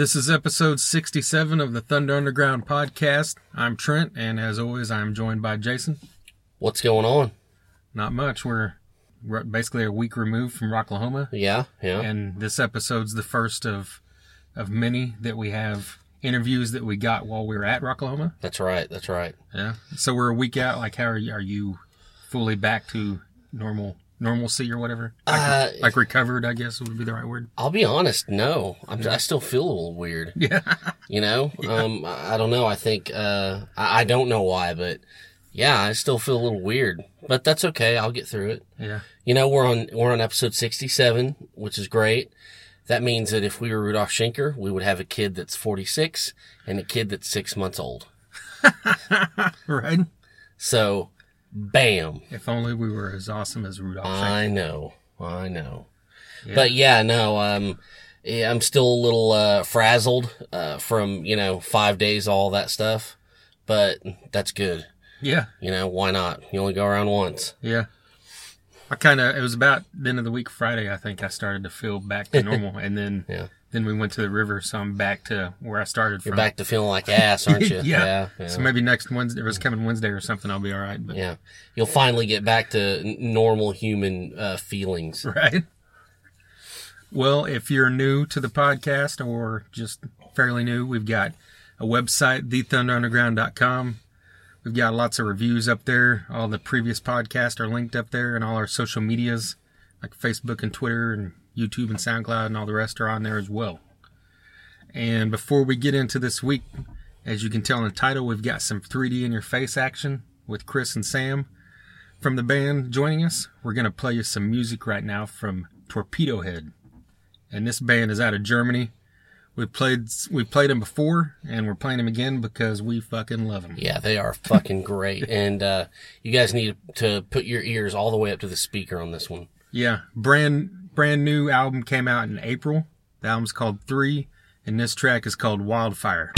This is episode 67 of the Thunder Underground podcast. I'm Trent, and as always, I'm joined by Jason. What's going on? Not much. We're, we're basically a week removed from Rocklahoma, Yeah, yeah. and this episode's the first of of many that we have interviews that we got while we were at Rocklahoma. That's right. That's right. Yeah. So we're a week out. Like, how are you? Are you fully back to normal normalcy or whatever? Like, Uh, like recovered, I guess would be the right word. I'll be honest. No, I'm, I still feel a little weird. Yeah. You know, um, I don't know. I think uh, I, I don't know why, but yeah, I still feel a little weird. But that's okay. I'll get through it. Yeah. You know, we're on we're on episode 67, which is great. That means that if we were Rudolf Schenker, we would have a kid that's 46 and a kid that's six months old. Right. So, bam. If only we were as awesome as Rudolf. I know, I know. But yeah, no, um, yeah, I'm still a little, uh, frazzled, uh, from, you know, five days, all that stuff. But that's good. Yeah. You know, why not? You only go around once. Yeah. I kind of, it was about the end of the week, Friday, I think I started to feel back to normal. and then, Yeah. Then we went to the river. So I'm back to where I started You're from. back to feeling like ass, aren't you? yeah. Yeah. Yeah. So maybe next Wednesday, or it's coming Wednesday or something, I'll be all right. But, yeah. You'll finally get back to n- normal human, uh, feelings. Right. Well, if you're new to the podcast or just fairly new, we've got a website, thethunderunderground.com. We've got lots of reviews up there. All the previous podcasts are linked up there, and all our social medias, like Facebook and Twitter and YouTube and SoundCloud and all the rest are on there as well. And before we get into this week, as you can tell in the title, we've got some 3D in your face action with Chris and Sam from the band joining us. We're going to play you some music right now from Torpedo Head. And this band is out of Germany. We played we played them before and we're playing them again because we fucking love them. Yeah, they are fucking great. And, uh, you guys need to put your ears all the way up to the speaker on this one. Yeah, brand brand new album came out in April. The album's called 3 and this track is called Wildfire.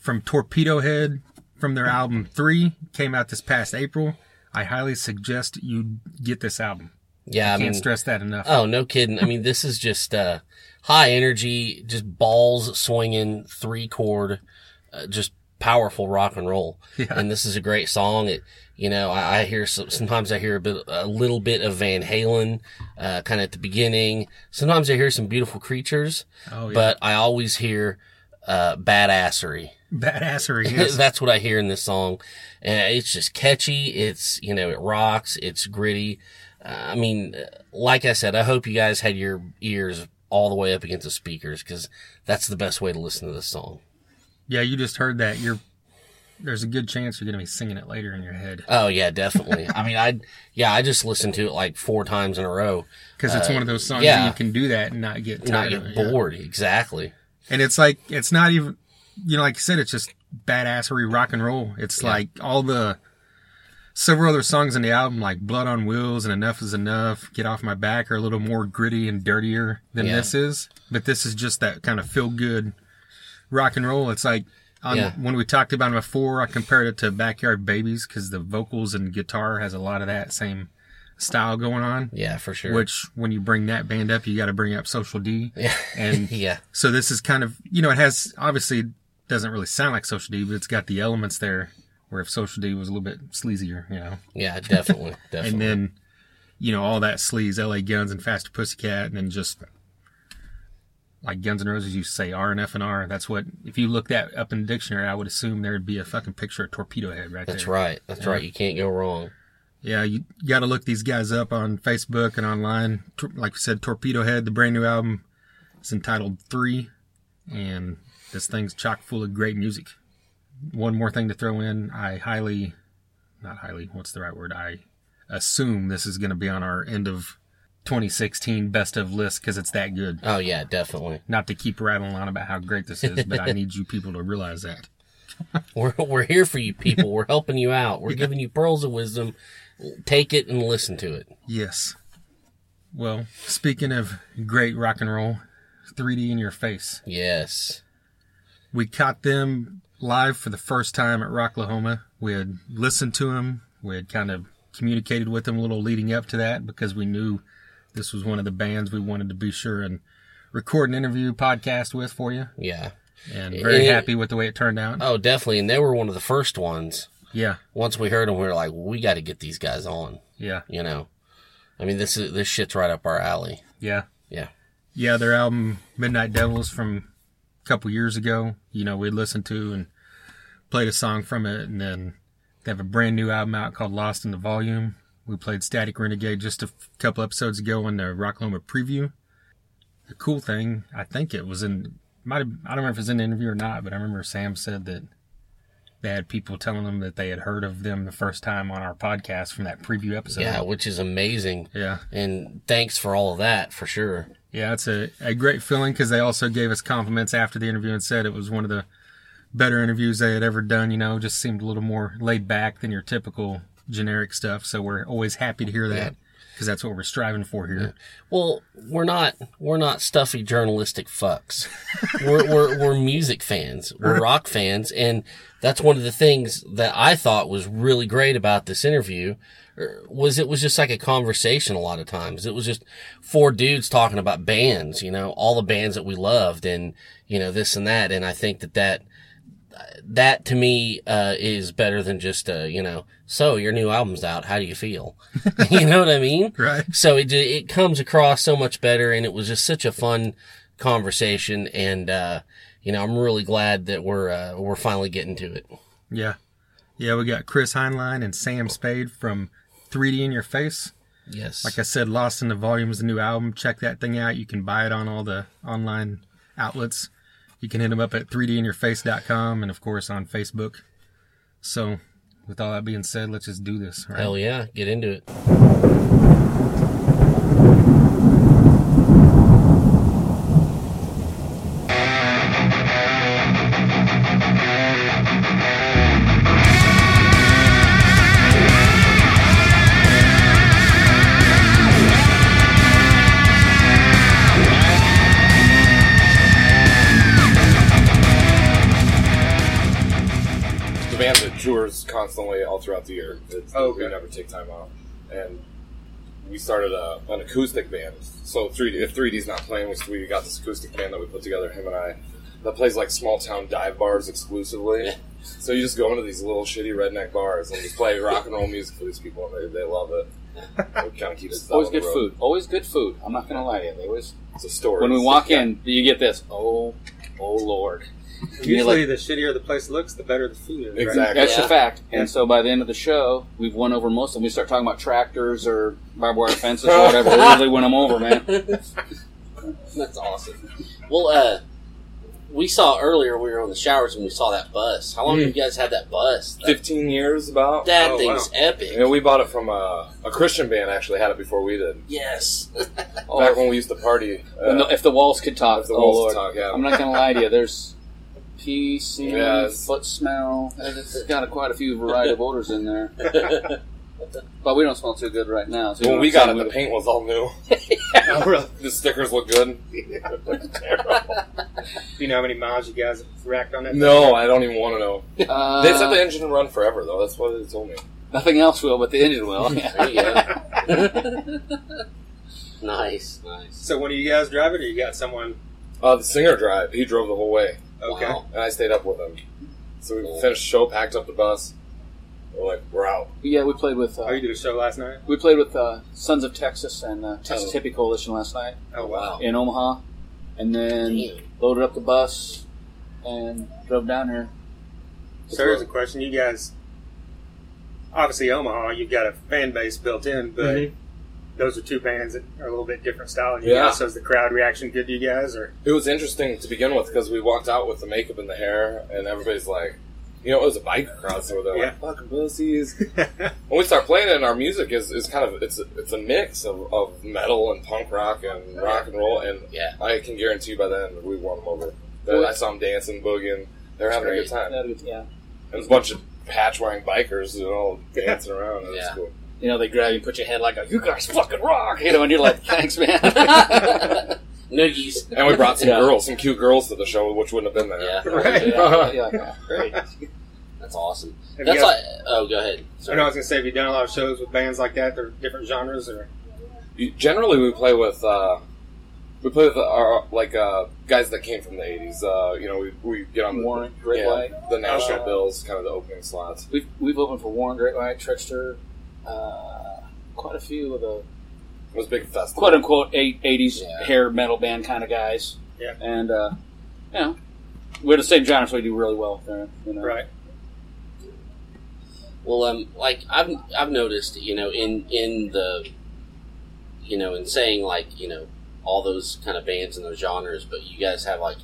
From Torpedo Head from their album 3 came out this past April. I highly suggest you get this album. Yeah, I, Can't mean, stress that enough. oh, no kidding. I mean, this is just, uh, high energy, just balls swinging, three chord, uh, just powerful rock and roll. Yeah. And this is a great song. It, you know, I, I hear some, sometimes I hear a bit, a little bit of Van Halen, uh, kind of at the beginning. Sometimes I hear some beautiful creatures, Oh, yeah. but I always hear, uh, badassery. Badassery. Yes. That's what I hear in this song. And it's just catchy. It's, you know, it rocks. It's gritty. Uh, I mean, uh, like I said, I hope you guys had your ears all the way up against the speakers because that's the best way to listen to this song. yeah, you just heard that. You're there's a good chance you're going to be singing it later in your head Oh yeah, definitely. I mean, I, yeah, I just listened to it like four times in a row. because it's one of those songs yeah. that you can do that and not get Not tired get of it. yeah. bored. Exactly. And it's like it's not even you know, like you said, it's just badassery rock and roll. It's like all the several other songs in the album, like Blood on Wheels and Enough is Enough, Get Off My Back, are a little more gritty and dirtier than Yeah. this is. But this is just that kind of feel good rock and roll. It's like on, Yeah. when we talked about it before, I compared it to Backyard Babies because the vocals and guitar has a lot of that same style going on. Yeah, for sure. Which, when you bring that band up, you got to bring up Social D. yeah. And yeah. so this is kind of, you know, it has obviously doesn't really sound like Social D, but it's got the elements there. Where if Social D was a little bit sleazier, you know, Yeah, definitely. Definitely. and then, you know, all that sleaze, L.A. Guns and Faster Pussycat, and then just like Guns N' Roses used to say R and F and R. That's what if you look that up in the dictionary, I would assume there'd be a fucking picture of Torpedo Head right there. That's there. right. That's right. You can't go wrong. Yeah, you got to look these guys up on Facebook and online. Like I said, Torpedo Head, the brand new album, is entitled Three, and this thing's chock full of great music. One more thing to throw in, I highly, not highly, what's the right word? I assume this is going to be on our end of 2016 best of list because it's that good. Oh yeah, definitely. Not to keep rattling on about how great this is, but I need you people to realize that. We're we're here for you people. We're helping you out. We're giving you pearls of wisdom. Take it and listen to it. Yes. Well, speaking of great rock and roll, 3D in your face. Yes. We caught them live for the first time at Rocklahoma. We had listened to them. We had kind of communicated with them a little leading up to that because we knew this was one of the bands we wanted to be sure and record an interview podcast with for you. Yeah. And very Eh. happy with the way it turned out. Oh, definitely. And they were one of the first ones. Yeah. Once we heard them, we were like, we got to get these guys on. Yeah. You know. I mean, this is this shit's right up our alley. Yeah. Yeah. Yeah, their album Midnight Devils from a couple years ago, you know, we listened to and played a song from it and then they have a brand new album out called Lost in the Volume. We played Static Renegade just a f- couple episodes ago in the Rocklahoma preview. The cool thing, I think it was in might have I don't remember if it was in the interview or not, but I remember Sam said that they had people telling them that they had heard of them the first time on our podcast from that preview episode. Yeah, which is amazing. Yeah. And thanks for all of that for sure. Yeah, it's a, a great feeling because they also gave us compliments after the interview and said it was one of the better interviews they had ever done. You know, just seemed a little more laid back than your typical generic stuff. So we're always happy to hear that because that's what we're striving for here. Well, we're not we're not stuffy journalistic fucks. we're, we're we're music fans. We're rock fans, and that's one of the things that I thought was really great about this interview. er, Was it was just like a conversation a lot of times. It was just four dudes talking about bands, you know, all the bands that we loved, and you know this and that. And I think that that that to me uh, is better than just uh, you know. So your new album's out. How do you feel? you know what I mean? Right. So it it comes across so much better, and it was just such a fun conversation. And uh, you know, I'm really glad that we're uh, we're finally getting to it. Yeah. Yeah, we got Chris Heinlein and Sam Spade from 3D in Your Face. Yes. Like I said, Lost in the Volume is the new album. Check that thing out. You can buy it on all the online outlets. You can hit them up at 3dinyourface.com and, of course, on Facebook. So, with all that being said, let's just do this. Right? Hell yeah, get into it. Throughout the year. It's, Oh, We never take time off, and we started a, an acoustic band. So 3D, if 3D's not playing, we, we got this acoustic band that we put together, him and I, that plays like small town dive bars exclusively. Yeah. So you just go into these little shitty redneck bars and just play rock and roll music for these people, and they, they love it. It kind of keeps us Always good food. Always good food. I'm not gonna lie to you. They always It's a story. when we walk in, you get this. Oh, oh Lord. Usually, the shittier the place looks, the better the food is. right? Exactly. That's Yeah. a fact. Yeah. And so by the end of the show, we've won over most of them. We start talking about tractors or barbed wire fences or whatever. We really win them over, man. That's awesome. Well, uh, we saw earlier we were on the showers and we saw that bus. How long Mm. have you guys had that bus? That, 15 years about. that Oh, thing's epic. Yeah, we bought it from a, a Christian band. Actually, had it before we did. Yes. Back Oh, when we used to party. when the- Uh, if the walls could talk, if the oh wolves Lord. talk, yeah. I'm not gonna lie to you. There's pee, semen, Yeah, it's- foot smell. It's got a, quite a few variety of odors in there. But we don't smell too good right now. So when we got it, the paint was all new. Really? the stickers look good. Do you know how many miles you guys racked on that? no, I don't even want to know. Uh, They said the engine would run forever, though. That's what they told me. nothing else will, but the engine will. There nice, nice. So when are you guys driving, or you got someone? Uh, the singer drive. He drove the whole way, Okay. Wow. and I stayed up with him. So we Cool. finished the show, packed up the bus. We're like, we're out. yeah, we played with. Oh, Uh, you did a show last night? we played with uh, Sons of Texas and uh, Texas Oh. Hippie Coalition last night Oh wow. in Omaha, and then Damn. loaded up the bus and drove down here. So here's a question: You guys, obviously Omaha, you've got a fan base built in, but Mhm. Those are two bands that are a little bit different style. than You Yeah. guys. So is the crowd reaction good to you guys, or It was interesting to begin with because we walked out with the makeup and the hair, and everybody's like, you know, it was a biker crowd, so they're Yeah. like, fucking pussies. when we start playing it, and our music is, is kind of it's a, it's a mix of, of metal and punk rock and rock and roll, and Yeah. I can guarantee you by then we won them over. Well- I saw them dancing, boogieing. They're having a good time. Yeah, yeah. And there's a bunch of patch wearing bikers, you know, dancing around. And Yeah. It's cool. You know, they grab you, and put your head like, a, "You guys fucking rock," you know, and you're like, "Thanks, man." Noogies. And we brought some Yeah. girls, some cute girls to the show, which wouldn't have been there. Yeah. Right. yeah. Great. That's awesome. Have you That's guys- like. Oh, go ahead. I Sorry. know I was gonna say, have you done a lot of shows with bands like that? They're different genres, or You- Generally, we play with uh, we play with our like uh, guys that came from the '80s. Uh, you know, we, we get on the Warrant, Great yeah, White. the national Uh, bills, kind of the opening slots. We've we've opened for Warrant, Great White, Trixter, uh, quite a few of the It was a big festival. quote unquote eight, 80s Yeah. hair metal band kind of guys. Yeah. And, uh, you know, we're the same genre, so we do really well with them. You know? right? Well, um, like I've I've noticed, you know, in in the, you know, in saying like you know all those kind of bands and those genres, but you guys have like,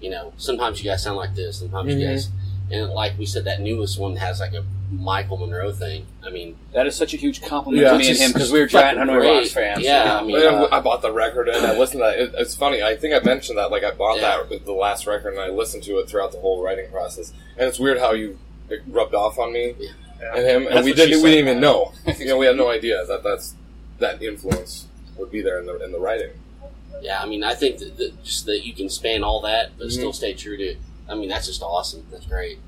you know, sometimes you guys sound like this, sometimes you Mhm. guys, and like we said, that newest one has like a Michael Monroe thing. I mean, That is such a huge compliment Yeah. to me and him because we were giant Fucking Hanoi great. Rocks fans. Yeah, you? I mean, uh, I bought the record and I listened to that. It, it's funny. I think I mentioned that. Like I bought Yeah. that with the last record and I listened to it throughout the whole writing process. And it's weird how you it rubbed off on me Yeah. and him, and That's we didn't. We didn't even know. you know, we had no idea that that's that influence would be there in the in the writing. yeah, I mean, I think that, that just that you can span all that, but Mhm. still stay true to. I mean, that's just awesome. That's great.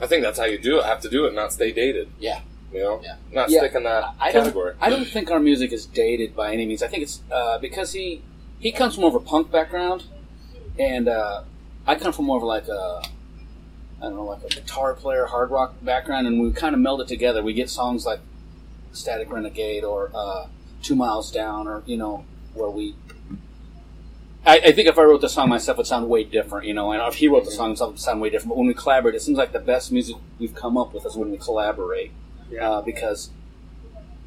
I think that's how you do it. Have to do it, not stay dated. Yeah. You know, Yeah. not Yeah. stick in that I don't, category. I don't think our music is dated by any means. I think it's uh, because he he comes from more of a punk background, and uh, I come from more of like a I don't know, like a guitar player, hard rock background, and we kind of meld it together. We get songs like Static Renegade or uh, Two Miles Down, or you know, where we. I, I think if I wrote the song myself, it would sound way different, you know. And if he wrote the song himself, it would sound way different. But when we collaborate, it seems like the best music we've come up with is when we collaborate Yeah. uh, because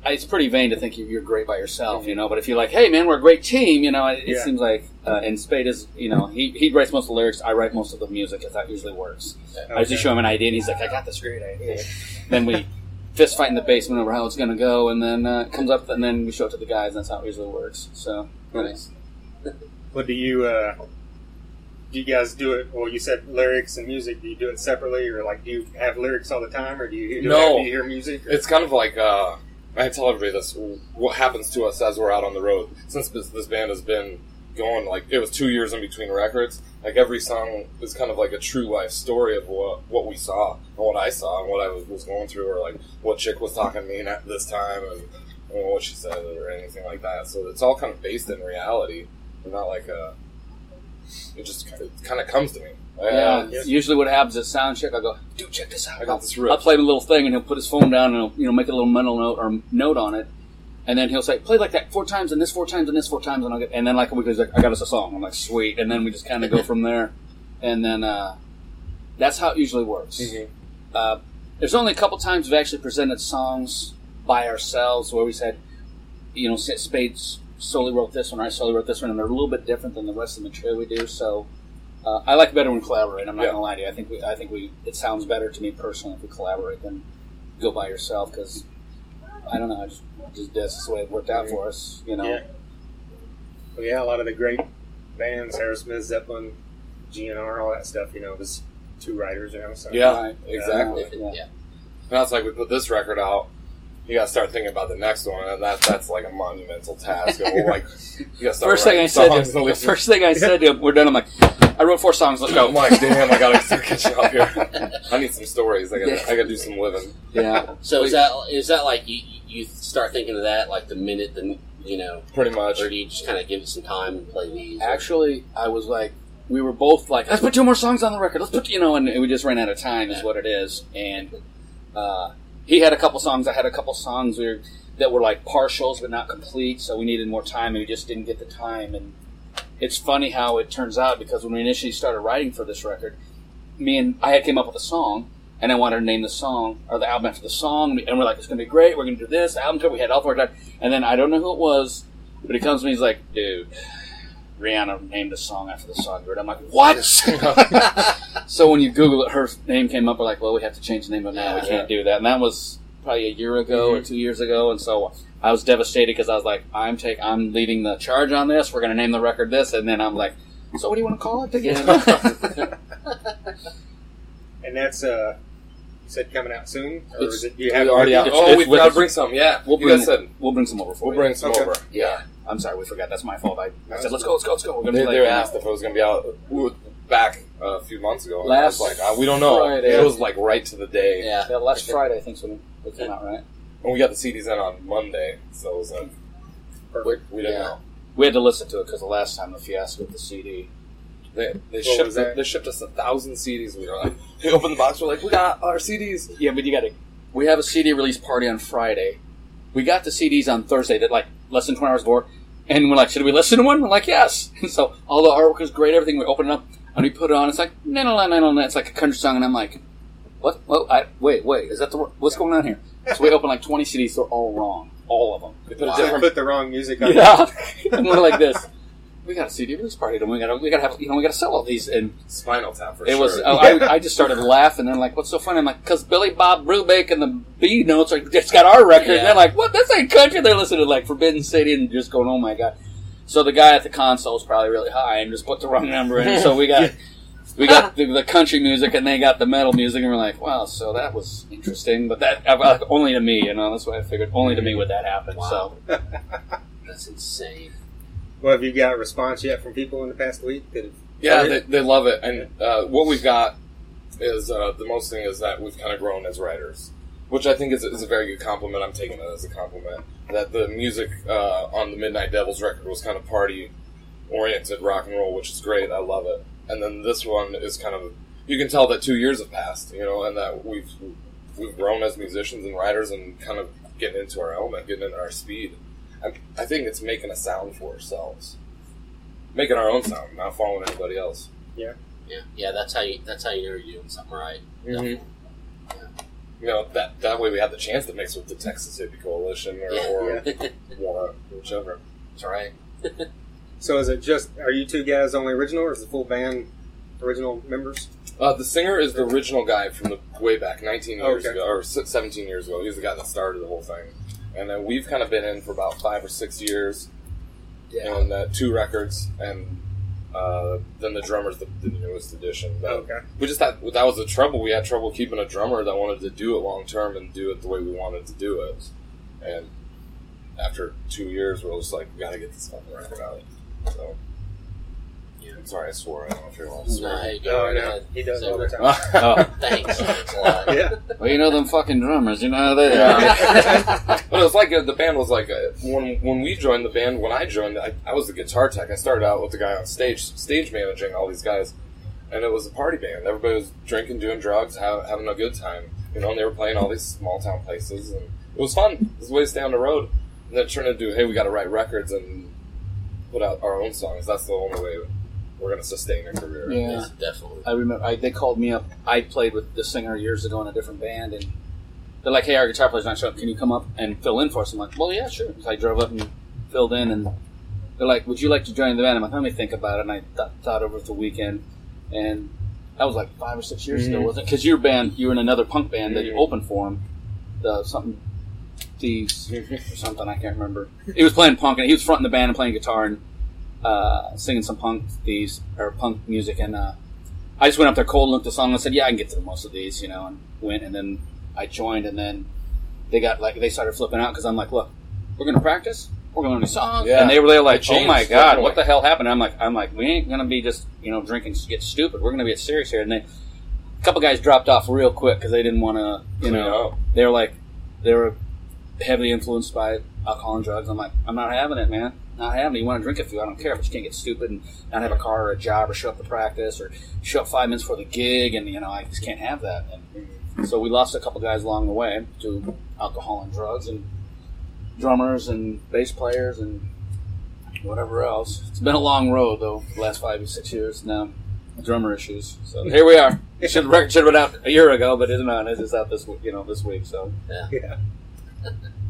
it's pretty vain to think you're great by yourself, you know. But if you're like, "Hey, man, we're a great team," you know, it, it Yeah. seems like. Uh, and Spade is, you know, he, he writes most of the lyrics. I write most of the music. If that usually works. I usually show him an idea, and he's like, "I got this great idea." then we fist fight in the basement over how it's going to go, and then uh, it comes up, and then we show it to the guys. And that's how it usually works. So Nice. What do you? uh Do you guys do it? Well, you said lyrics and music. Do you do it separately, or like do you have lyrics all the time, or do you do No. you hear music? It's kind of like uh, I tell everybody this: what happens to us as we're out on the road. Since this, this band has been going, like it was two years in between records, like every song is kind of like a true life story of what what we saw and what I saw and what I was, was going through, or like what chick was talking to me at this time and, and what she said or anything like that. So it's all kind of based in reality, and not like a. It just kind of, kind of comes to me. Yeah, Yeah, usually what happens is sound check, I go, dude, check this out. I got this riff. I'll play him a little thing, and he'll put his phone down, and he'll you know make a little mental note or note on it, and then he'll say, play like that four times, and this four times, and this four times, and I'll get, and then like a week, he's like, I got us a song. I'm like, sweet, and then we just kind of go from there, and then uh, that's how it usually works. Mhm. Uh, there's only a couple times we've actually presented songs by ourselves where we said, you know, Spades solely wrote this one, or I solely wrote this one, and they're a little bit different than the rest of the material we do. So uh, I like better when we collaborate. I'm not Yeah. gonna lie to you. I think we, I think we, it sounds better to me personally if we collaborate than go by yourself because I don't know. I just, just that's just the way it worked out for us. You know. Yeah. Well, yeah, a lot of the great bands, Aerosmith, Zeppelin, GNR, all that stuff, you know, was two writers, you know. So. Yeah, Right. exactly. Yeah. Yeah. And that's like we put this record out. You got to start thinking about the next one, and that that's like a monumental task. And like, you got to start First thing I said, to, and the first thing I said to him, we're done. I'm like, I wrote four songs. Let's go. I'm like, damn, I gotta start catching up here. I need some stories. I gotta, Yeah. I gotta do some living. yeah. So is that is that like you you start thinking of that like the minute the you know, Pretty much. or do you just kind of give it some time and play these? Actually, I was like, we were both like, let's put two more songs on the record. Let's put, you know, and we just ran out of time, is what it is. And uh, he had a couple songs. I had a couple songs we were, that were like partials but not complete, so we needed more time, and we just didn't get the time. And it's funny how it turns out because when we initially started writing for this record, me and I had came up with a song. And I wanted to name the song or the album after the song, and we're like, "It's gonna be great. We're gonna do this album cover." We had all four done, and then I don't know who it was, but he comes to me. He's like, "Dude, Rihanna named a song after the songbird. I'm like, what? so when you Google it, her name came up. We're like, well, we have to change the name, but now we can't do that. And that was probably a year ago or two years ago. And so I was devastated because I was like, I'm take, I'm leading the charge on this. We're going to name the record this, and then I'm like, so what do you want to call it again? And that's, uh, you said coming out soon? Or It's- is it, you have already out. it? Oh, we've got to bring some. Yeah, we'll bring said we'll bring some over for we'll you. bring some Okay. over. Yeah, I'm sorry, we forgot. That's my fault. I, I said, let's go, let's go, let's go. We're going They, to play they it now. asked if it was gonna be out we were back a few months ago. and Last I was like, uh, we don't know. Friday. It was like right to the day. yeah. Yeah, last Friday, I think, is when it came out, right? And we got the CDs in on Monday, so it was like, we, we didn't Yeah. know. We had to listen to it because the last time the fiasco with the CD. They, they What shipped was that? they shipped us a thousand CDs. We were like, we opened the box. We're like, we got our CDs. Yeah, but you got to. We have a CD release party on Friday. We got the CDs on Thursday. That like less than twenty hours before, and we're like, should we listen to one? We're like, yes. so all the artwork is great. Everything. We open it up and we put it on. It's like no, no, no, no, no. It's like a country song, and I'm like, what? What? I, wait, wait. Is that the what's going on here? So we open like twenty CDs. They're all wrong. All of them. They put a So they put the wrong music on Yeah. and we're like this. We got a CD release party, and we got to we got to have you know we got to sell all these and. Spinal Tap for It sure. was. oh, I, I just started laughing. And then like, what's so funny? I'm like, because Billy Bob Brubeck and the B Notes are just got our record. And they're like, what? This ain't country. They're listening to like Forbidden City and just going, oh my god. So the guy at the console is probably really high and just put the wrong number in. So we got. We got the, the country music and they got the metal music, and we're like, "Wow!" So that was interesting, but that uh, only to me, you know. That's why I figured only to me would that happen. Wow. So That's insane. Well, have you got a response yet from people in the past week? That Yeah, they, they love it. And uh, what we've got is uh, the most thing is that we've kind of grown as writers, which I think is, is a very good compliment. I'm taking it as a compliment. That the music uh, on the Midnight Devils record was kind of party oriented rock and roll, which is great. I love it. And then this one is kind of you can tell that two years have passed, you know, and that we've we've grown as musicians and writers and kind of getting into our element, getting into our speed. I, I think it's making a sound for ourselves, making our own sound, not following anybody else. Yeah, yeah. yeah. That's how you. That's how you know you're doing something right. Mm-hmm. You know that that way we have the chance to mix with the Texas Hippie Coalition or, Yeah. or Yeah. War, whichever. That's right. so is it just, are you two guys only original or is the full band original members? Uh, the singer is the original guy from the way back 19 years Okay. ago or 17 years ago. He's the guy that started the whole thing, and then we've kind of been in for about five or six years, and uh, two records, and uh, then the drummer's the, the newest addition. But Okay. we just had that was the trouble. We had trouble keeping a drummer that wanted to do it long term and do it the way we wanted to do it. And after two years, we are just like, we got to get this fucking record out. So sorry, I swore. I don't know if you're allowed to Nah, swear. hey, go Oh, no, ahead. he does So- all the time. Oh, Thanks. Thanks a lot. yeah. well, you know them fucking drummers. You know how they are. Yeah. but it was like uh, the band was like uh, when when we joined the band. When I joined, I, I was the guitar tech. I started out with the guy on stage, stage managing all these guys, and it was a party band. Everybody was drinking, doing drugs, ha- having a good time. You know, and they were playing all these small town places, and it was fun. It was a way to stay on the road. And then it turned into, hey, we got to write records and put out our own songs. That's the only way we're going to sustain a career. Yeah. Yes, definitely. I remember I, they called me up. I played with the singer years ago in a different band, and they're like, "Hey, our guitar player's not showing up. Can you come up and fill in for us?" I'm like, "Well, yeah, sure." So I drove up and filled in, and they're like, "Would you like to join the band?" I'm like, "Let me think about it." And I th- thought over the weekend, and that was like five or six years ago, Mhm. wasn't it? Because your band, you were in another punk band that you Mhm. opened for him, the something thieves or something. I can't remember. He was playing punk, and he was fronting the band and playing guitar and uh, singing some punk thieves or punk music, and. Uh, I just went up there cold, looked at the song, and said, "Yeah, I can get to most of these," you know, and went, and then I joined, and then they got like they started flipping out because I'm like, "Look, we're gonna practice, we're gonna learn these songs," Yeah. and they were there like, "Oh my god, what the hell happened?" I'm like, "I'm like, we ain't gonna be just you know drinking to get stupid. We're gonna be serious here." And then a couple guys dropped off real quick because they didn't want to, you know, they were like, they were heavily influenced by alcohol and drugs. I'm like, I'm not having it, man. Not having it. You want to drink a few, I don't care, but you can't get stupid and not have a car or a job or show up to practice or show up five minutes for the gig, and you know, I just can't have that. And so we lost a couple guys along the way to alcohol and drugs, and drummers and bass players and whatever else. It's been a long road though, the last five or six years now. Drummer issues. So here we are. Should the record should have been out a year ago, but it's not. It's just out this you know this week. So Yeah.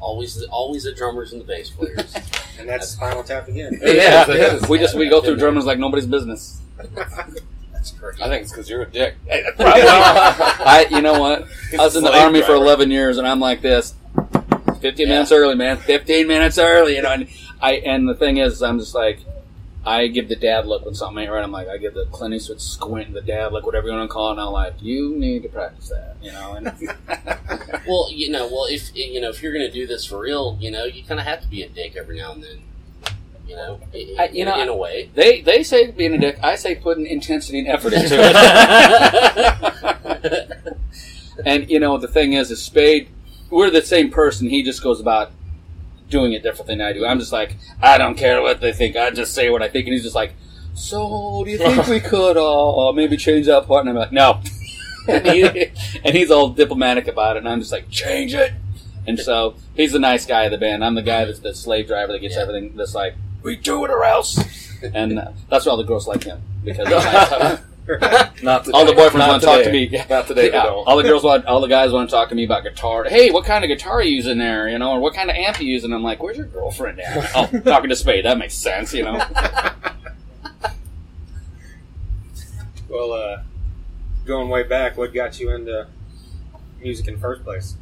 Always, the, always the drummers and the bass players. And that's Spinal Tap again. It yeah, is, it is. we just we go through drummers like nobody's business. That's great. I think it's because you're a dick. Probably. I, you know what? I was in the Slave army for 11 years, and I'm like this. 15 Yeah. minutes early, man. 15 minutes early, you know. And I and the thing is, I'm just like, I give the dad look when something ain't right. I'm like, I give the Clint Eastwood squint, the dad look, whatever you want to call it. And I'm like, you need to practice that, you know. And Well, you know, well, if you know, if you're going to do this for real, you know, you kind of have to be a dick every now and then. You know, i- I- you know, in a way. they they say being a dick. I say putting intensity and effort into it. And you know the thing is, is Spade. We're the same person. He just goes about doing it different than I do. I'm just like, I don't care what they think. I just say what I think. And he's just like, so do you think we could uh, uh, maybe change that part? And I'm like, no. and, he, and he's all diplomatic about it. And I'm just like, change it. And so he's the nice guy of the band. I'm the guy that's the slave driver that gets Yeah. everything. That's like, we do it or else. and uh, that's why all the girls like him because. Not today. all the boyfriends Not want to talk to me. Not today. Yeah, don't. all the girls want, all the guys want to talk to me about guitar. Hey, what kind of guitar are you using there? You know, or what kind of amp are you using? I'm like, where's your girlfriend at? oh, talking to Spade. That makes sense. You know. well, uh, going way back, what got you into music in the first place?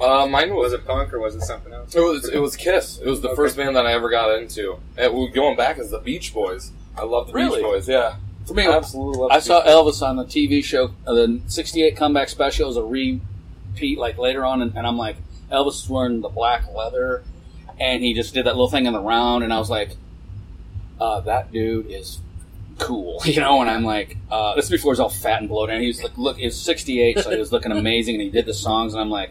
Uh, mine was Was it punk or was it something else? It was it was Kiss. It was the Okay. first band that I ever got into. And we- going back as the Beach Boys. I love the Really? Beach Boys. Yeah, For me, I absolutely love. I saw Elvis on the TV show, uh, the '68 comeback special. Was a repeat, like later on, and, and I'm like, Elvis is wearing the black leather, and he just did that little thing in the round, and I was like, uh, that dude is cool, you know. And I'm like, uh, this is before he was all fat and bloated, and he was like, look, he's 68, so he was looking amazing, and he did the songs, and I'm like.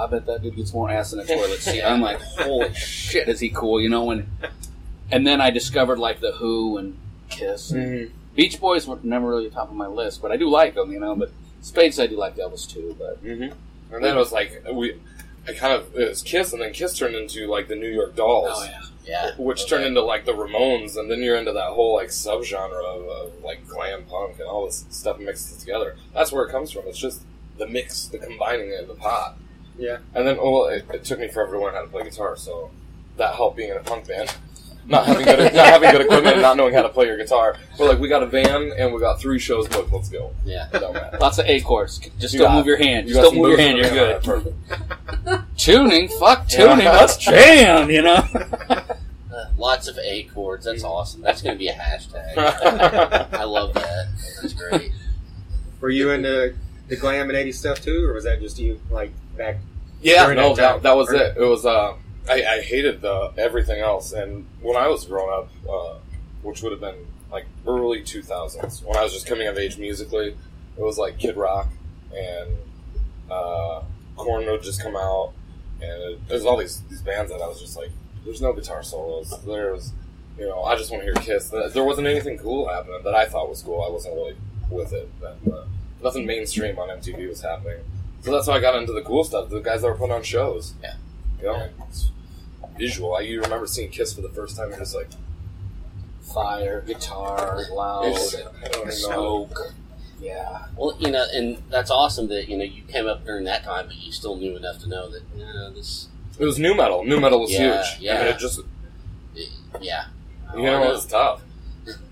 I bet that dude gets more ass in a toilet seat. I'm like, holy shit, is he cool, you know? And and then I discovered like the Who and Kiss and Mhm. Beach Boys were never really top of my list, but I do like them, you know. But Spades, I do like Elvis too. But Mhm. And then it was like we, I kind of it was Kiss, and then Kiss turned into like the New York Dolls. Oh, yeah. Yeah. Which Okay. turned into like the Ramones, and then you're into that whole like subgenre of, of like glam punk and all this stuff mixed together. That's where it comes from. It's just the mix, the combining it in the pot. Yeah. And then, well, it, it took me forever to learn how to play guitar, so that helped being in a punk band. Not having good, not having good equipment, and not knowing how to play your guitar. We're like, we got a van and we got three shows booked. Let's go. Yeah. It don't matter. lots of A chords. Just You don't got- move your hand. You just don't move your hand. You're good. there. Perfect. Tuning, fuck tuning. Yeah. Let's jam. You know. Uh, lots of A chords. That's awesome. That's going to be a hashtag. I love that. That's great. Were you into the glam and 80s stuff too, or was that just you, like, back? Yeah, During no, that time. that, that was it. It was. Uh, I, I hated the everything else, and when I was growing up, uh, which would have been like early 2000s when I was just coming of age musically. It was like Kid Rock and uh, Korn would just come out, and it, there's all these these bands that I was just like, there's no guitar solos. There's, you know, I just want to hear Kiss. There wasn't anything cool happening that I thought was cool. I wasn't really with it. But, uh, nothing mainstream on MTV was happening. So that's how I got into the cool stuff. The guys that were putting on shows. Yeah. You know, it's visual. I, you remember seeing Kiss for the first time and just like, Fire, guitar, loud, it's- I don't even know. smoke. Yeah. Well, you know, and that's awesome that you know you came up during that time, but you still knew enough to know that you know, this. It was new metal. New metal was Yeah, huge. yeah. I mean, it just, Yeah, you know, it was tough.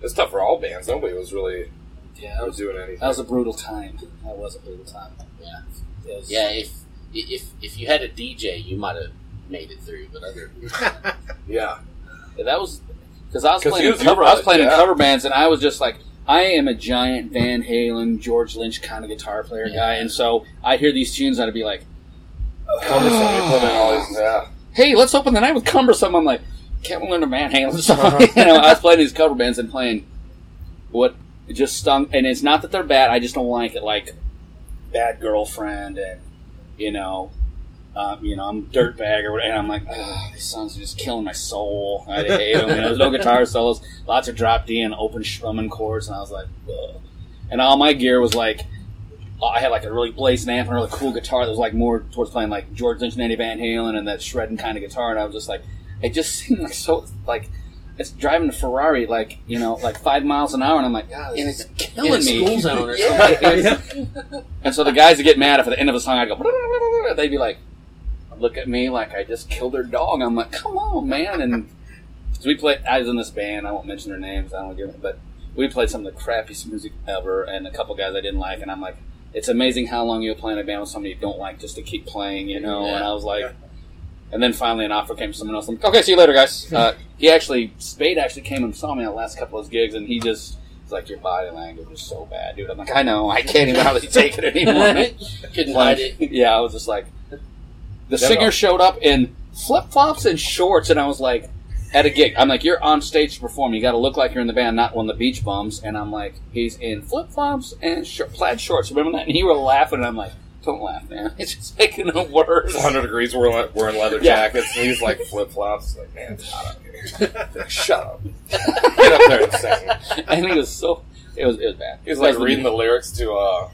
It's tough for all bands. Nobody was really Yeah, that was, doing anything. that was a brutal time. That was a brutal time. Yeah. Was- yeah. If if if you had a DJ, you might have made it through, but other yeah. Yeah, that was because I was 'Cause playing he in was cover. your I was playing in brother, yeah. cover bands, and I was just like, I am a giant Van Halen, George Lynch kind of guitar player Yeah. guy, and so I hear these tunes, and I'd be like, Cumbersome. You put in all these, yeah. "Hey, let's open the night with Cumbersome." I'm like, "Can't we learn a Van Halen song?" Uh-huh. you know, I was playing these cover bands and playing what just stung, and it's not that they're bad. I just don't like it, like bad girlfriend, and you know. Um, you know, I'm dirtbag or whatever, and I'm like, oh, these songs are just killing my soul. I hate them. You know, there's no guitar solos, lots of drop D and open strumming chords, and I was like, Ugh. and all my gear was like, I had like a really blazing amp and a really cool guitar that was like more towards playing like George Lynch and Eddie Van Halen and that shredding kind of guitar, and I was just like, it just seemed like so like. It's driving a Ferrari like you know like five miles an hour, and I'm like, God, in this a, is killing in me. school zone or Yeah. something. And so the guys that get mad if at the end of a song I go, they'd be like, look at me like I just killed their dog. I'm like, come on, man. And so we played. I was in this band. I won't mention their names. I don't give it, but we played some of the crappiest music ever, and a couple guys I didn't like. And I'm like, it's amazing how long you'll play in a band with somebody you don't like just to keep playing, you know. And I was like. And then finally, an offer came from someone else. I'm like, okay, see you later, guys. Uh, he actually, Spade actually came and saw me at the last couple of his gigs, and he just was like, your body language is so bad, dude. I'm like, I know, I can't even hardly take it anymore. Couldn't hide it. yeah, I was just like, the Yeah, singer no. showed up in flip flops and shorts, and I was like, at a gig, I'm like, you're on stage to perform. You got to look like you're in the band, not one of the beach bums. And I'm like, he's in flip flops and short, plaid shorts. Remember that? And he were laughing, and I'm like, don't laugh, man. It's just making it worse. 100 degrees. We're le- wearing leather Yeah. jackets. And he's like flip flops. Like, man, it's hot out here. Like, Shut up. Get up there and sing. and he was so, it was, it was bad. He's like reading the lyrics to uh,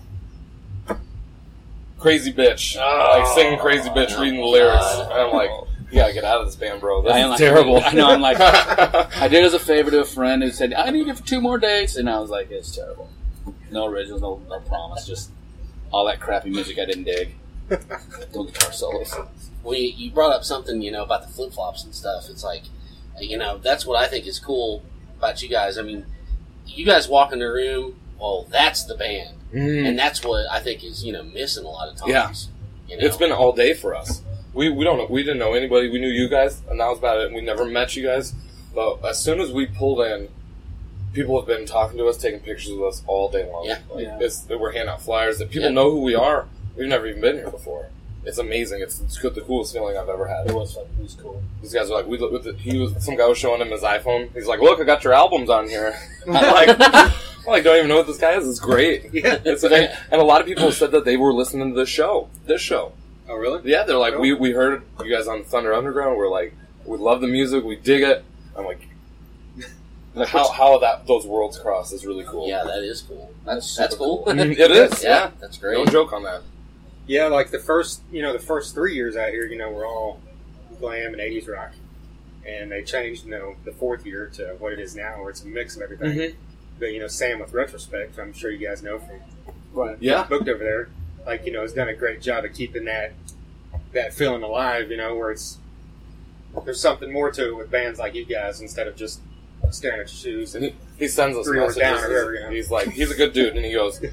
Crazy Bitch. like oh. singing Crazy Bitch, reading the lyrics. And I'm like, you gotta get out of this band, bro. This I is like- terrible. I know, I'm like- I did as a favor to a friend who said, I need it for two more dates. And I was like, it's terrible. No originals, no, no promise, just all that crappy music I didn't dig. No guitar solos. Well, you, you brought up something, you know, about the flip flops and stuff. It's like, you know, that's what I think is cool about you guys. I mean, you guys walk in the room, well, that's the band, Mm. and that's what I think is, you know, missing a lot of times. Yeah. You know? It's been all day for us. We we don't know. We didn't know anybody. We knew you guys, and that was about it. We never met you guys, but as soon as we pulled in, people have been talking to us, taking pictures of us all day long. Yeah. Like, Yeah. It's, we're handing out flyers that people Yeah. know who we are. We've never even been here before. It's amazing. It's, it's the coolest feeling I've ever had. It was fucking, it was cool. These guys are like, we look with the, he was some guy was showing him his iPhone. He's like, look, I got your albums on here. I'm like, I'm like, don't even know what this guy is. It's great. Yeah. It's, and, and a lot of people said that they were listening to this show, this show. Oh, really? Yeah, they're like, Cool. we, we heard you guys on Thunder Underground. We're like, we love the music, we dig it. I'm like, how how that those worlds cross is really cool. yeah, that is cool. That's That's that's cool. Mm, it is. yeah, Yeah, that's no joke on that. Yeah, like the first, you know, the first three years out here, you know, we're all glam and 80s rock. And they changed, you know, the fourth year to what it is now, where it's a mix of everything. But, you know, Sam with Retrospect, I'm sure you guys know from Right. Yeah, booked over there, like, you know, has done a great job of keeping that that feeling alive, you know, where it's there's something more to it with bands like you guys instead of just staring at your shoes and he, he sends us Three or messages. down or whatever, yeah. He's like, he's a good dude, and he goes,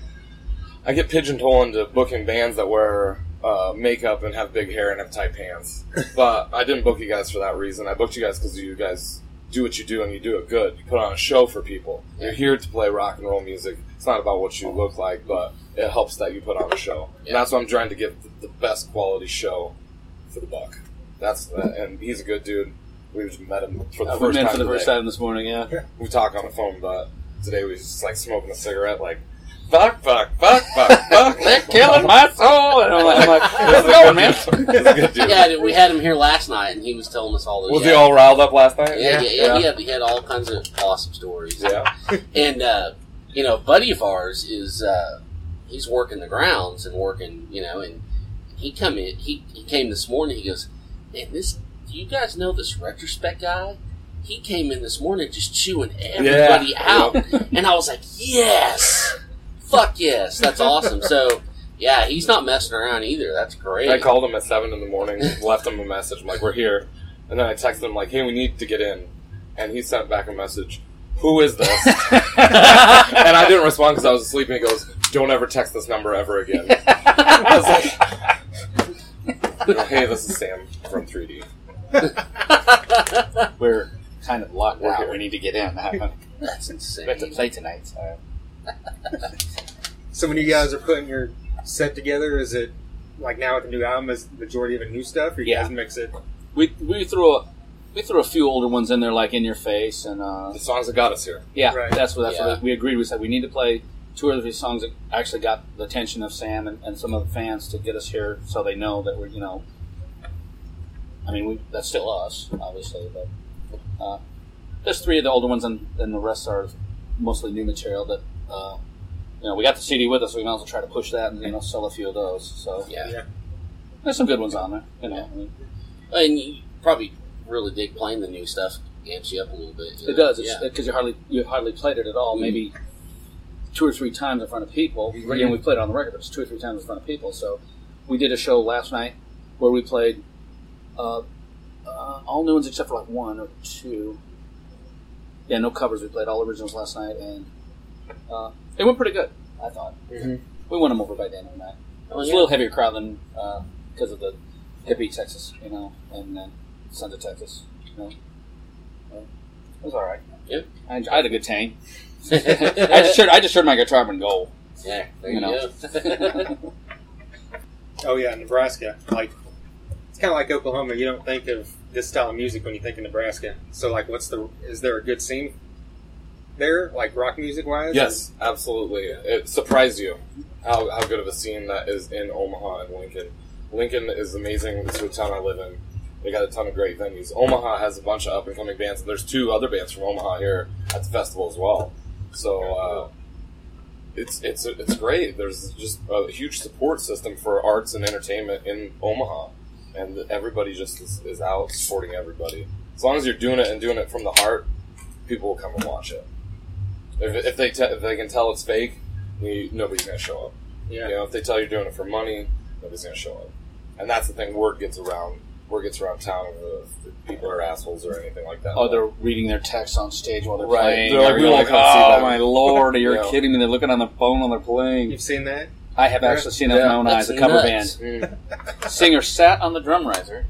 I get pigeonholed into booking bands that wear uh, makeup and have big hair and have tight pants. But I didn't book you guys for that reason. I booked you guys because you guys do what you do and you do it good. You put on a show for people. You're here to play rock and roll music. It's not about what you look like, but it helps that you put on a show. And that's what I'm trying to give the, the best quality show for the buck. That's and he's a good dude. We just met him for the we first met time. for the first time this morning. Yeah. We talk on the phone, but today we was just like smoking a cigarette, like fuck, fuck, fuck, fuck, fuck. They're killing my soul. And I'm like, I'm like how's it going, man? He's dude. Yeah, we had him here last night, and he was telling us all those. Was yeah, he all riled up last night? Yeah, yeah, yeah. yeah. He, had, he had all kinds of awesome stories. Yeah. And uh, you know, buddy of ours is uh, he's working the grounds and working, you know, and he come in. He he came this morning. He goes, man, this. Do you guys know this retrospect guy? He came in this morning just chewing everybody Yeah. out, and I was like, yes, fuck yes, that's awesome. So. Yeah, he's not messing around either. That's great. I called him at seven in the morning, left him a message. I'm like, "We're here," and then I texted him like, "Hey, we need to get in," and he sent back a message. Who is this? and I didn't respond because I was asleep. And he goes, "Don't ever text this number ever again." I was like, you know, "Hey, this is Sam from 3D." We're kind of locked We're out. here. We need to get in. That's insane. We have to play tonight. So. So when you guys are putting your set together, is it like now with the new album? Is the majority of it new stuff, or you Yeah. guys mix it? We we threw a we threw a few older ones in there, like in your face, and uh, The songs that got us here. yeah, Right. that's what that's Yeah. what we agreed. We said we need to play two or three songs that actually got the attention of Sam and, and some of the fans to get us here, so they know that we're you know. I mean, we, that's still us, obviously, but uh, there's three of the older ones, and, and the rest are mostly new material. That uh, you know, we got the CD with us, so we might as well try to push that and you know sell a few of those. So Yeah. Yeah. there's some good ones on there. You know, I mean, And you probably really dig playing the new stuff. Amps you up a little bit. you It know? does. Yeah. because you hardly you hardly played it at all. Maybe two or three times in front of people. We, Again, we played it on the record, but it's two or three times in front of people. So we did a show last night where we played uh, uh, all new ones except for like one or two. Yeah, no covers. We played all originals last night, and uh, it went pretty good. I thought Mhm. we won them over by the end of the night. It was yeah. a little heavier crowd than because of the hippie Texas, you know, and then Sons of Texas. You know, Uh, it was all right. Yep. I, I had a good time. I just heard I just heard my guitar and goal. yeah, there You you, know. go. Oh yeah, Nebraska. Like it's kind of like Oklahoma. You don't think of this style of music when you think of Nebraska. So like, what's the? Is there a good scene there, like rock music wise? Yes, absolutely. It surprised you how, how good of a scene that is in Omaha and Lincoln. Lincoln is amazing. It's the town I live in. They got a ton of great venues. Omaha has a bunch of up and coming bands. There's two other bands from Omaha here at the festival as well. So uh, it's it's it's great. There's just a huge support system for arts and entertainment in Omaha, and everybody just is, is out supporting everybody. As long as you're doing it and doing it from the heart, people will come and watch it. If, if they te- if they can tell it's fake, you, nobody's gonna show up. Yeah. You know, if they tell you're doing it for money, nobody's gonna show up. And that's the thing. Word gets around. Word gets around town if, if people are assholes or anything like that. Oh, they're reading their text on stage while they're Right. playing. They're like, Or we you're wanna come see oh them." my lord, are you Yeah. kidding me? They're looking on the phone while they're playing. You've seen that? I have actually seen that with my own eyes. That's A cover nuts. band Mm. singer sat on the drum riser.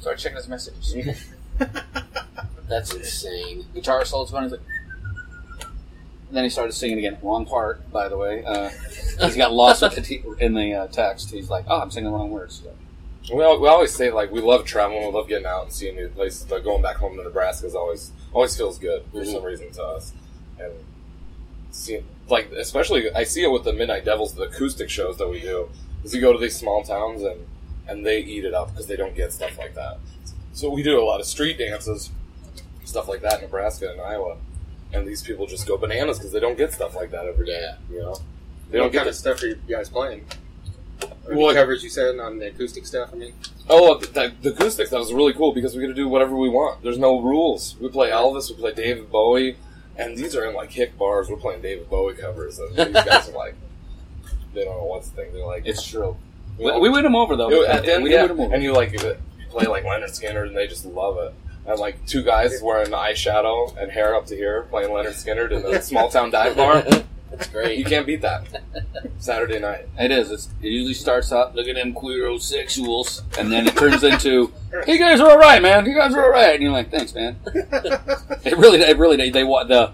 Started checking his messages. That's insane. Guitar solo's going. He's like. And then he started singing again. Wrong part, by the way. Uh, he's got lost with the t- in the uh, text. He's like, "Oh, I'm singing the wrong words." We, al- we always say like we love traveling, we love getting out and seeing new places, but going back home to Nebraska is always always feels good for some reason to us. And see, like especially I see it with the Midnight Devils, the acoustic shows that we do. Is you go to these small towns and and they eat it up because they don't get stuff like that. So we do a lot of street dances, stuff like that in Nebraska and Iowa, and these people just go bananas because they don't get stuff like that every day. Yeah. You know, they what don't get kind it. of stuff are you guys playing? Or Well, the covers you said on the acoustic stuff. I mean, Oh, the, the, the acoustics, that was really cool because we get to do whatever we want. There's no rules. We play Elvis, we play David Bowie, and these are in like hick bars. We're playing David Bowie covers, and these guys are like, they don't know what's the thing. They're like, It's true. you We, know, we win them over though. it- at the end, we yeah, win 'em over. and you like you play like Lynyrd Skynyrd, and they just love it. And like two guys wearing eyeshadow and hair up to here playing Lynyrd Skynyrd in a small town dive bar. That's great. You can't beat that. Saturday night. It is. It's, it usually starts out, look at them queerosexuals, and then it turns into, "You guys are all right, man. You guys are all right." And you're like, "Thanks, man." It really, it really, they, they wa- the,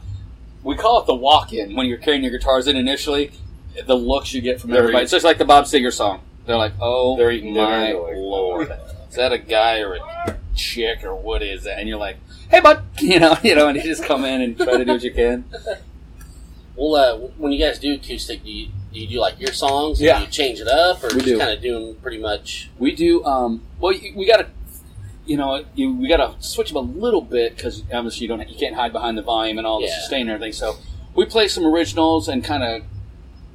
we call it the walk-in when you're carrying your guitars in initially. The looks you get from They're everybody. It's just like the Bob Seger song. They're like, "Oh, They're eating my they're like, lord." is that a guy or a chick or what is that? And you're like, hey, bud, you know, you know, and you just come in and try to do what you can. Well, uh, when you guys do acoustic, do you do you do like your songs? Yeah. Do you change it up, or We just kind of do them pretty much? We do. Um, well, we got to, you know, you, we got to switch them a little bit because obviously you don't, you can't hide behind the volume and all the Yeah. sustain and everything. So we play some originals and kind of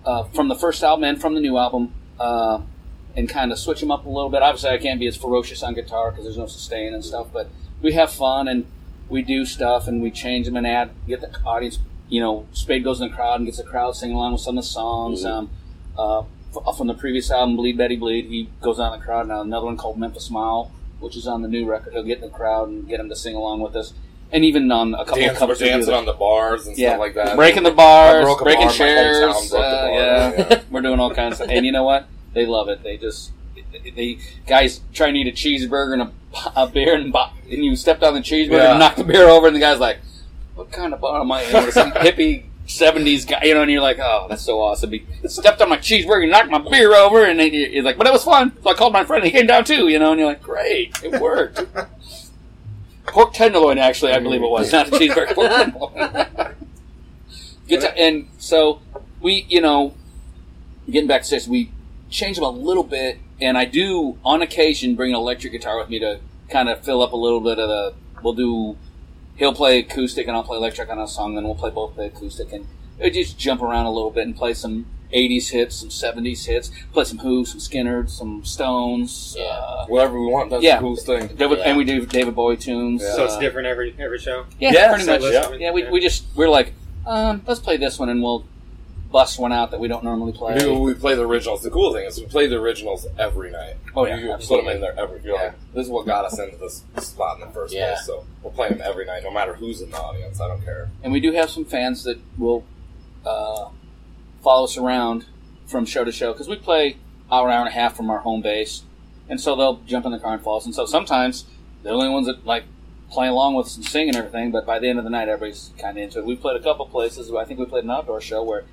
uh, from the first album and from the new album, uh, and kind of switch them up a little bit. Obviously, I can't be as ferocious on guitar because there's no sustain and stuff, but we have fun and we do stuff and we change them and add, get the audience. You know, Spade goes in the crowd and gets the crowd singing along with some of the songs. Mhm. Um, uh, from the previous album, Bleed Betty Bleed, he goes on the crowd. Now another one called Memphis Smile, which is on the new record. He'll get in the crowd and get them to sing along with us. And even on a couple Dance, of covers, dancing on the bars and yeah, stuff like that. breaking the bars, breaking bar chairs. hometown, broke the uh, bar, yeah, yeah. we're doing all kinds of stuff. And you know what? They love it. They just the guys trying to eat a cheeseburger and a, a beer, and, bo- and you stepped on the cheeseburger Yeah. and knocked the beer over, and the guy's like, "What kind of bar am I in?" Some hippie. 70s guy, you know, and you're like, oh, that's so awesome. He stepped on my cheeseburger and knocked my beer over, and he's like, but it was fun. So I called my friend, and he came down too, you know, and you're like, great, it worked. Pork tenderloin, actually, I believe it was, not a cheeseburger. Pork tenderloin. Good and so we, you know, getting back to this, we change them a little bit, and I do on occasion bring an electric guitar with me to kind of fill up a little bit of the. We'll do. He'll play acoustic and I'll play electric on a song. Then we'll play both the acoustic and we just jump around a little bit and play some '80s hits, some '70s hits, play some Who, some Skynyrd, some Stones. Yeah. Uh, Whatever we want. That's Yeah. the coolest thing. David, Yeah. and we do David Bowie tunes. Yeah. So it's uh, different every every show. Yeah, Yeah, pretty so much. let's- Yeah, we, we just we're like, um, let's play this one, and we'll bust one out that we don't normally play. We, we play the originals. The cool thing is we play the originals every night. Oh, yeah, you put them in there every. You're like, this is what got us into this spot in the first Yeah. place. So we're playing them every night, no matter who's in the audience. I don't care. And we do have some fans that will uh, follow us around from show to show because we play hour, hour and a half from our home base, and so they'll jump in the car and follow us. And so sometimes they're the only ones that like play along with us and sing and everything. But by the end of the night, everybody's kind of into it. We played a couple places. I think we played an outdoor show where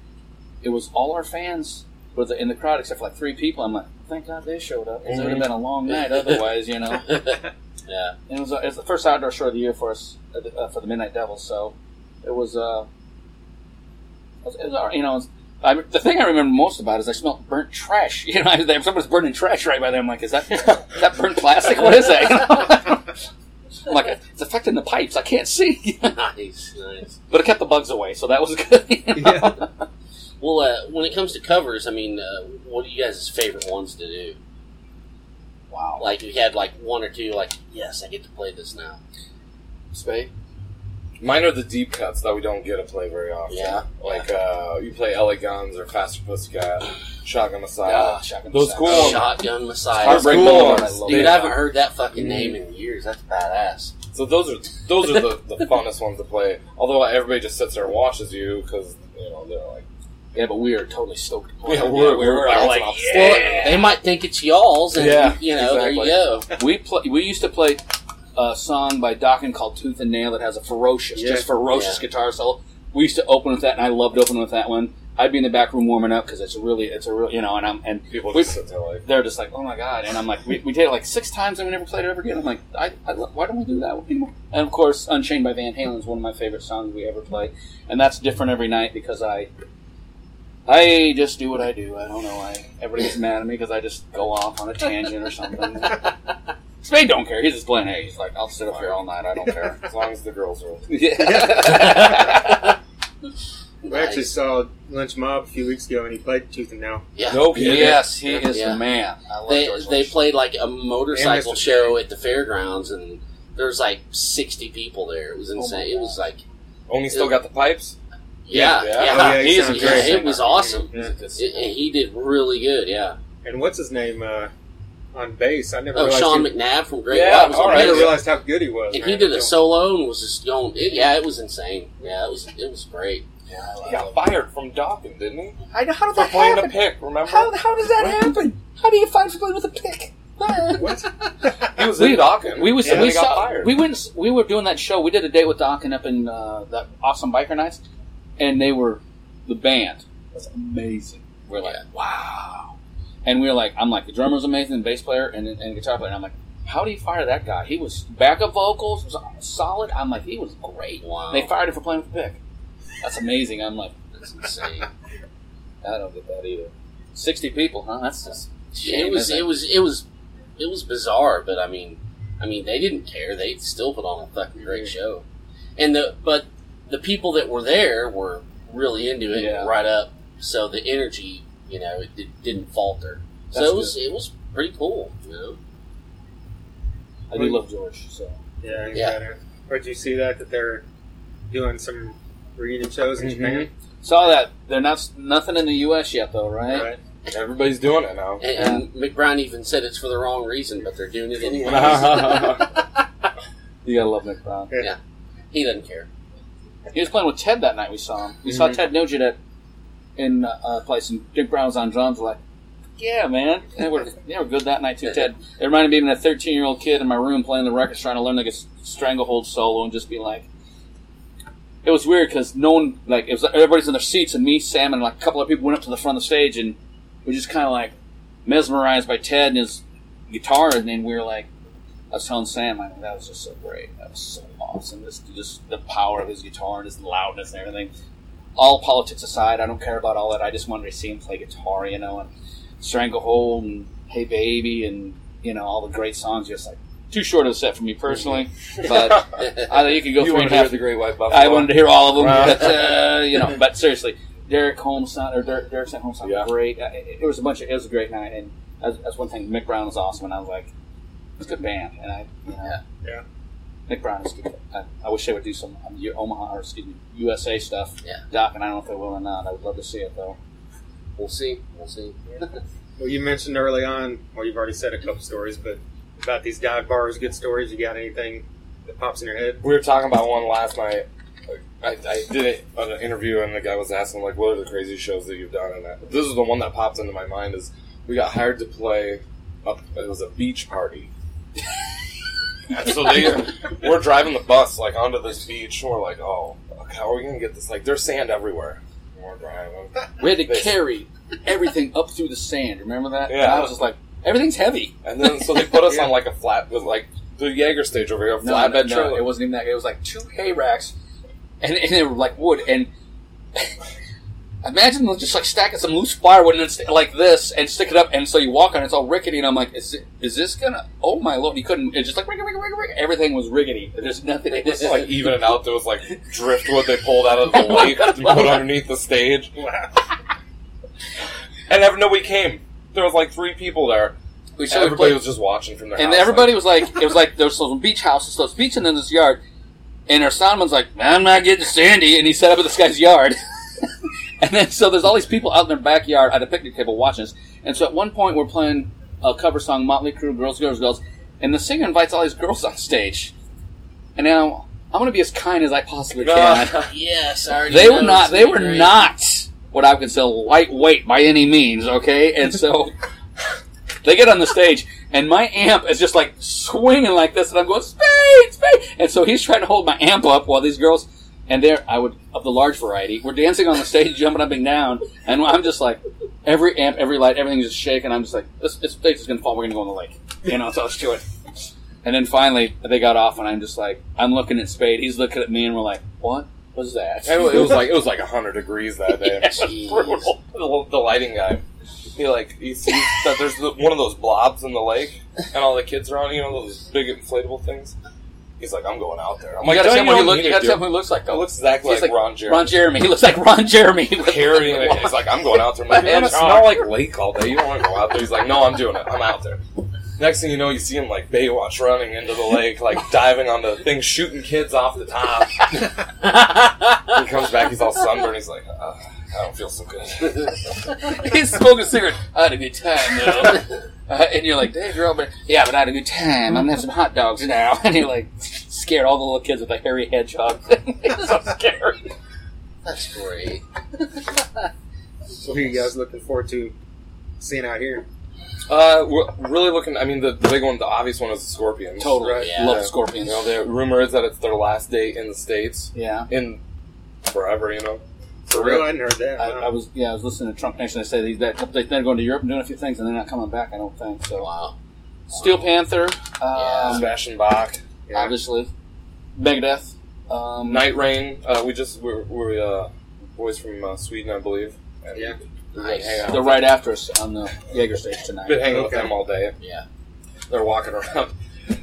it was all our fans were the- in the crowd except for like three people. I'm like, thank God they showed up. 'cause It would have been a long night otherwise, you know. yeah. And it was, uh, it was the first outdoor show of the year for us uh, uh, for the Midnight Devils. So it was, uh, it was, it was you know. was- I, the thing I remember most about is I smelled burnt trash. You know, I, if somebody's burning trash right by there, I'm like, is that is that burnt plastic? What is that? You know? I'm like, it's affecting the pipes. I can't see, nice, nice. but it kept the bugs away, so that was good. you know? Well, uh, when it comes to covers, I mean, uh, what are you guys' favorite ones to do? Wow, Like, you had like one or two, like, yes, I get to play this now. Spade. Mine are the deep cuts that we don't get to play very often. Yeah. Like uh, you play LA Guns or Faster Pussycat, Shotgun Messiah. Ah, Shotgun Messiah. Those Messiah. cool Oh, ones. Shotgun Messiah. Heartbreak cool ones. Dude, Yeah. I haven't heard that fucking name in years. That's badass. So those are those are the, the funnest ones to play. Although everybody just sits there and watches you because you know they're like, Yeah, but we are totally stoked. Yeah, we're- we we're were like, yeah. Well, they might think it's y'all's, and Yeah, you know, there you go. We play. We used to play a song by Dokken called "Tooth and Nail" that has a ferocious, Yeah. just ferocious Yeah. guitar solo. We used to open with that, and I loved opening with that one. I'd be in the back room warming up because it's a really, it's a real, you know, and I'm and people we, just sit there like, they're just like, oh my god, and I'm like, we, we did it like six times and we never played it ever again. I'm like, I, I lo- why don't we do that anymore? And of course, "Unchained" by Van Halen is one of my favorite songs we ever play, and that's different every night because I. I just do what I do. I don't know. I everybody gets mad at me because I just go off on a tangent or something. Spade don't care. He's just playing. Hey, he's like, I'll sit up here all night. I don't care. as long as the girls are. yeah. We actually saw Lynch Mob a few weeks ago, and he played Tooth and Nail. Yeah. No kidding. yes, he is Yeah. the man. I love They George they Lynch. played like a motorcycle show at the fairgrounds, and there's like 60 people there. It was Oh insane. it was like, Only still got the pipes. Yeah, Yeah. yeah, Oh, yeah, he He's- sounds yeah, great. it was awesome. Yeah. It- he did really good. Yeah. And what's his name uh, on bass? I never Oh, realized. Sean he, McNabb from Great Yeah, White was all I never realized how good he was. And man, he did a solo and was just going. It, yeah, it was insane. Yeah, it was it was great. He got fired from Dokken, didn't he? I know how did For that playing happen? a pick. Remember? How, how does that happen? How do you find somebody with a pick? What? he was We- in Dokken. We was and we he got saw fired. we went we were doing that show. We did a date with Dokken up in uh, that awesome biker nights, and they were the band was amazing. We're like, wow, and we are like, I'm like the drummer's amazing, the bass player and, and guitar player. And I'm like, how do you fire that guy? He was backup vocals, was solid. I'm like, he was great. Wow. They fired him for playing with Pick. That's amazing. I'm like, That's insane. I don't get that either. Sixty people, huh? That's just shame, it was it was it was it was bizarre, but I mean, I mean they didn't care. They still put on a fucking great show, and the but the people that were there were really into it Yeah. right up. So the energy, you know, it, did, didn't falter. So it was it was pretty cool. You know, I do love George. So Yeah, he's Yeah. better. Or did you see that that they're doing some reunion shows in Mhm. Japan? saw that. They're not nothing in the U.S. yet, though, right? Right. Everybody's doing it now. and, and McBride even said it's for the wrong reason, but they're doing it anyway. You gotta love Nick yeah. he doesn't care. He was playing with Ted that night. We saw him. We saw Mhm. Ted Nugent at in uh, a place, and Mick Brown was on drums. We're like, yeah, man, they were they were good that night too. Ted, it reminded me of a 13 year old kid in my room playing the records, trying to learn like a stranglehold solo, and just be like. It was weird because no one like it was everybody's in their seats, and me, Sam, and like a couple of people went up to the front of the stage, and we just kind of like mesmerized by Ted and his guitar, and then we were like, I was telling Sam, I mean, that was just so great. That was so awesome. Just, just the power of his guitar and his loudness and everything. All politics aside, I don't care about all that. I just wanted to see him play guitar, you know, and Stranglehold and Hey Baby and, you know, all the great songs. Just like, too short of a set for me personally. But I, you could go you three and a half. the Great White Buffalo? I wanted to hear all of them, Wow. but, uh, you know, but seriously, Derek Holmes, sound- or Derek, Derek Holmes sounded Yeah. great. Uh, It, it was a bunch of, it was a great night, and that's, that's one thing. Mick Brown was awesome, and I was like, it's a good band, and I, you know, Yeah. Mick Brown is good. I, I wish they would do some um, U- Omaha or excuse me USA stuff. Yeah. Doc, and I don't know if they will or not. I would love to see it though. We'll see. We'll see. Well, you mentioned early on, well, you've already said a couple stories, but about these dive bars, good stories. You got anything that pops in your head? We were talking about one last night. I, I did it on an interview, and the guy was asking like, "What are the crazy shows that you've done?" And that, this is the one that popped into my mind. Is we got hired to play. Up, it was a beach party. And so they, we're driving the bus like onto this beach. And we're like, "Oh, okay, how are we gonna get this?" Like, there's sand everywhere. And we're driving. We had to They- carry everything up through the sand. Remember that? Yeah. And I was just like, everything's heavy. And then so they put us on like a flat, with like the Jaeger stage over here, a No, flatbed no, trailer. it wasn't even that. It was like two hay racks, and, and they were like wood. And imagine just like stacking some loose firewood and it's like this and stick it up. And so you walk on it, it's all rickety. And I'm like, is it, is this gonna? Oh my lord! You couldn't. It's just like rig, rig, rig. everything was rickety. There's nothing. It was like even it out. There was like driftwood they pulled out of the lake to put underneath the stage. And ever, nobody came. There was like three people there. we And everybody was just watching from their and house, everybody was like, it was like there was some beach houses, so it's beach and then this yard. And our soundman's like, Man I'm not getting Sandy, and he set up at this guy's yard. and then so there's all these people out in their backyard at a picnic table watching us. And so at one point we're playing a cover song, Motley Crue, Girls, Girls, Girls, and the singer invites all these girls on stage. And now I'm going to be as kind as I possibly can. yes, I already they know were not. They were great. not what I would consider lightweight by any means. Okay, and so they get on the stage, and my amp is just like swinging like this, and I'm going spade, spade, and so he's trying to hold my amp up while these girls. And there, I would of the large variety. We're dancing on the stage, jumping up and down, and I'm just like, every amp, every light, everything's just shaking. I'm just like, this, this stage is gonna fall. We're gonna go in the lake, you know. So let's do it. And then finally, they got off, and I'm just like, I'm looking at Spade. He's looking at me, and we're like, what was that? And it was like it was like hundred degrees that day. Jeez. Brutal. The, the lighting guy, he like he sees that there's the, one of those blobs in the lake, and all the kids are on. You know those big inflatable things. He's like, I'm going out there. I'm You like, gotta "No, tell me what he don't look- need you gotta tell me what he looks like though. looks exactly like, like Ron Jeremy. Ron Jeremy. He looks like Ron Jeremy. Harry, and he's like, I'm going out there. I'm like, man, it's smell like lake all day. You don't want to go out there. He's like, no, I'm doing it. I'm out there. Next thing you know, you see him like Baywatch running into the lake, like diving on the thing, shooting kids off the top. he comes back, he's all sunburned. He's like, uh, I don't feel so good. He's smoking a cigarette. I had a good time though. Uh, and you're like, Dave, you're all but yeah, but I had a good time. I'm gonna have some hot dogs now. And you're like, scared all the little kids with a hairy hedgehog. it's so scary. That's great. So, who are you guys looking forward to seeing out here? Uh, we're really looking. I mean, the, the big one, the obvious one is the Scorpions. Totally. Right? Yeah. Love You scorpions. know, the rumor is that it's their last date in the states Yeah. in forever. You know, For real, I hadn't heard that. I, I was yeah, I was listening to Trunk Nation. They say these that they- they're going to Europe and doing a few things, and they're not coming back. I don't think so. Wow. Steel Panther, Yeah. um, Sebastian Bach, obviously, Megadeth, um, Night Rain. Uh, we just we're, we're uh, boys from uh, Sweden, I believe. And Yeah. we're gonna hang out. They're right after us on the Jaeger stage tonight. Been hanging with them all day. Yeah. They're walking around.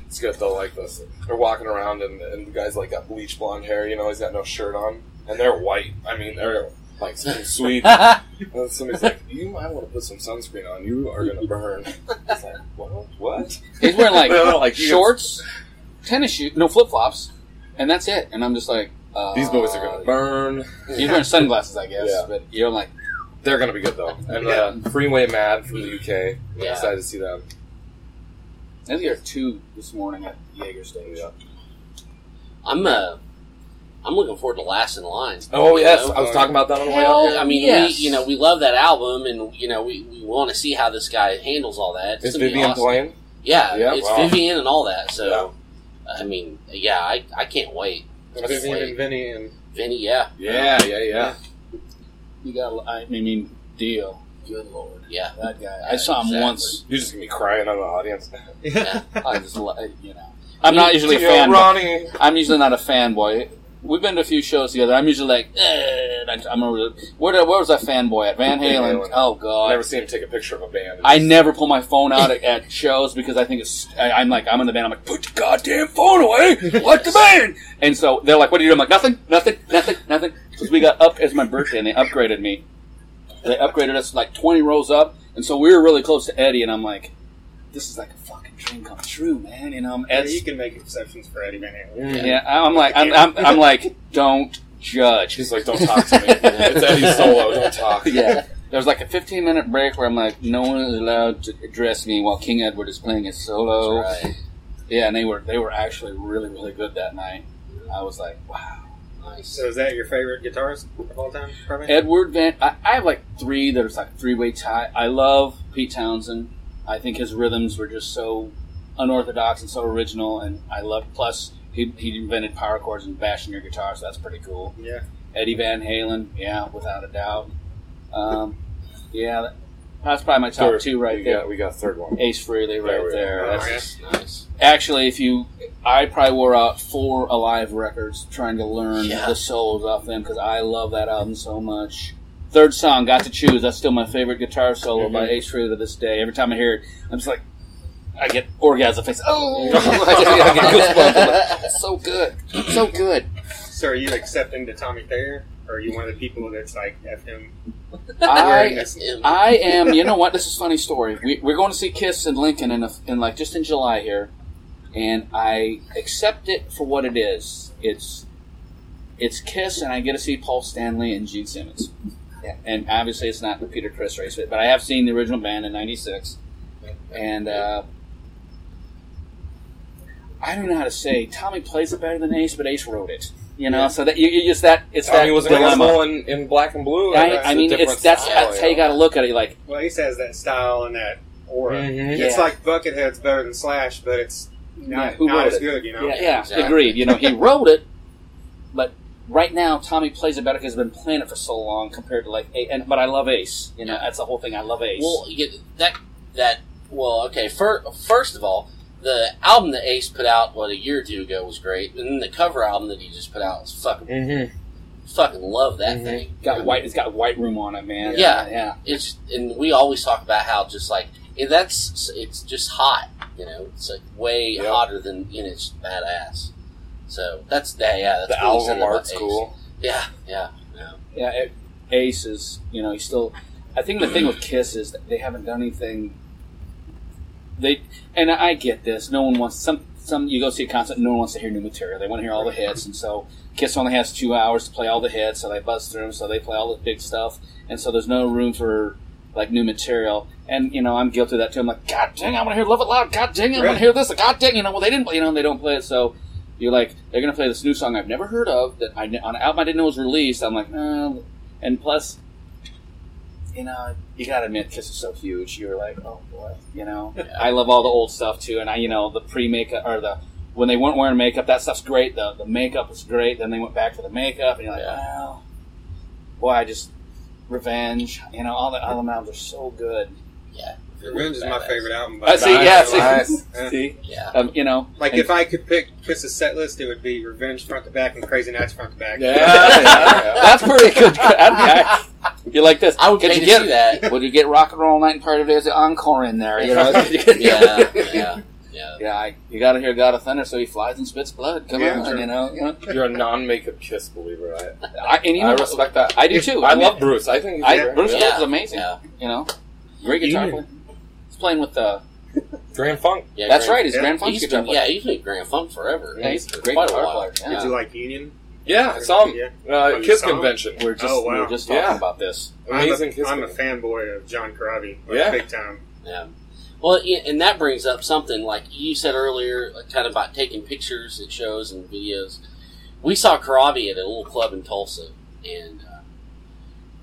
It's good though, like this. They're walking around and, and the guy's like got bleach blonde hair. You know, he's got no shirt on, and they're white. I mean, they're like some sweet. and somebody's like, "You might want to put some sunscreen on. You are gonna burn." It's like, what? What? He's wearing like, No, no, like, you shorts, tennis shoes, no flip flops, and that's it. And I'm just like, uh, These boys are gonna burn. He's wearing sunglasses, I guess, Yeah. but you're like, They're gonna be good though. And uh, Freeway Mad from the UK. I'm Yeah. excited to see them. I think there are two this morning at Jaeger stage. Yeah. I'm uh, I'm looking forward to Last in Line. Oh You yes, know? I was talking about that on the way up here. I mean, Yes. we you know we love that album, and you know we, we want to see how this guy handles all that. It's Is Vivian awesome. playing? Yeah, Yeah, it's wow. Vivian and all that. So, I mean, yeah, I, I can't wait. Vivian and Vinny and Vinny, yeah, Yeah, yeah, yeah. You got, I mean, Dio. good lord, yeah, That guy. I Yeah, saw him exactly. once. You're just gonna be crying on the audience. yeah. I just, you know. I'm not usually a Yo, fan. Ronnie. I'm usually not a fanboy. We've been to a few shows together. I'm usually like, eh, I'm a, where, did- where was that fanboy at? Van Halen. Halen. Oh I've god. never seen him take a picture of a band. I never pull my phone out at, at shows because I think it's. I, I'm like, I'm in the band. I'm like, put your goddamn phone away. Like the band. And so they're like, what are you doing? I'm like, nothing, nothing, nothing, nothing. Because we got up as my birthday and they upgraded me. They upgraded us like 20 rows up. And so we were really close to Eddie. And I'm like, this is like a fucking dream come true, man. You know, I'm Yeah, you can make exceptions for Eddie Van Halen. yeah, I'm like, I'm, I'm, I'm like, don't judge. He's like, don't talk to me. it's Eddie Solo. Don't talk. yeah. There was like a 15 minute break where I'm like, no one is allowed to address me while King Edward is playing his solo. That's right. Yeah, and they were they were actually really really good that night. I was like, wow. Nice. So is that your favorite guitarist of all time? Probably. Edward Van, I, I have like three that are like three way tie. I love Pete Townshend. I think his rhythms were just so unorthodox and so original, and I love. Plus, he he invented power chords and bashing your guitar, so that's pretty cool. Yeah. Eddie Van Halen, yeah, without a doubt. Um, yeah, that's probably my top Third. two right we there. Got, we got third one. Ace Frehley right There there. go. That's- nice, nice. actually, if you, I probably wore out four Alive records trying to learn Yeah. the solos off them because I love that album so much. Third song, "Got to Choose." That's still my favorite guitar solo by mm-hmm. Ace Frehley to this day. Every time I hear it, I'm just like, I get orgasm face. Oh, I get goosebumps. Like, so good, so good. So are you accepting to Tommy Thayer, or are you one of the people that's like f him? I, I am. You know what? This is a funny story. We, we're going to see Kiss in Lincoln in, a, in like just in July here, and I accept it for what it is. It's it's Kiss, and I get to see Paul Stanley and Gene Simmons. Yeah. And obviously, it's not the Peter Criss race, but I have seen the original band in '96, and uh, I don't know how to say. Tommy plays it better than Ace, but Ace wrote it. You know, so that you, you just that it's Tommy that was dilemma. incredible in, in black and blue. and I, that's mean, it's that's, style, that's how you got to look at it. Like, Well, he says that style and that aura. Mhm. It's Yeah. like Buckethead's better than Slash, but it's not, Yeah, who not wrote as it? good, you know. yeah, yeah, exactly. agreed. You know, he wrote it, but right now Tommy plays it better because he's been playing it for so long compared to like, and but I love Ace. You know, Yeah. that's the whole thing. I love Ace. Well, you, that that well, okay. Fir- first of all, the album that Ace put out what a year or two ago was great, and then the cover album that he just put out was fucking Mhm. fucking love that Mhm. thing. got white. It's got white room on it, man. Yeah. yeah. It's and we always talk about how just like that's it's just hot. You know, it's like way Yep. hotter than you know, it's badass. So that's that. Yeah, that's The cool album said about art's cool. Yeah, yeah, yeah. Yeah, it, Ace is, you know, he's still. I think the thing with Kiss is that they haven't done anything. They and I get this. No one wants some. Some you go see a concert, no one wants to hear new material. They want to hear all the hits, and so Kiss only has two hours to play all the hits, so they buzz through them. So they play all the big stuff, and so there's no room for like new material. And you know, I'm guilty of that too. I'm like, God dang, I want to hear Love It Loud. God dang, I want Right. to hear this. God dang, you know, well they didn't, play, you know, they don't play it. So you're like, they're gonna play this new song I've never heard of that I on an album I didn't know was released. I'm like, no. And plus, you know, you gotta admit, Kiss is so huge. You're like, oh boy, you know. I love all the old stuff too, and I, you know, the pre makeup or the when they weren't wearing makeup, that stuff's great. The the makeup was great. Then they went back to the makeup, and you're like, Yeah. well, boy, I just revenge. You know, all the all the albums are so good. Yeah, Revenge is my favorite album. By I see. Nice, Yeah. See. Yeah. see. Yeah. Um, you know, Like and- if I could pick Chris's set list, it would be Revenge front to back and Crazy Nights front to back. Yeah, yeah, yeah. that's pretty good. I, I, you like this? I would Could pay you to get, see that. Would you get Rock and Roll Night and Party of Days the encore in there? You know. Yeah, yeah, yeah. Yeah, I, you got to hear God of Thunder, so he flies and spits blood. Come Yeah, on, you know. You know? You're a non-makeup Kiss believer. I, I, and you know, I respect that. I do too. I mean, love Bruce. I think he's I. Bruce Yeah. Is amazing. Yeah. You know, great guitar Union. Player. He's playing with the Grand Funk. yeah That's Grand- right. He's Yeah. Grand Funk's He's guitar been, player. yeah, he's been Grand Funk forever. Yeah, he's a For great quite a guitar while. player. Yeah. Did you like Union? Yeah, I saw him. Yeah. Uh, Oh, Kiss saw him? convention. We're just Oh, we wow. were just talking Yeah. about this. Amazing I'm a, I'm a fanboy of John Corabi. Like, Yeah. Big time. Yeah. Well, and that brings up something like you said earlier, like, kind of about taking pictures at shows and videos. We saw Corabi at a little club in Tulsa, and uh,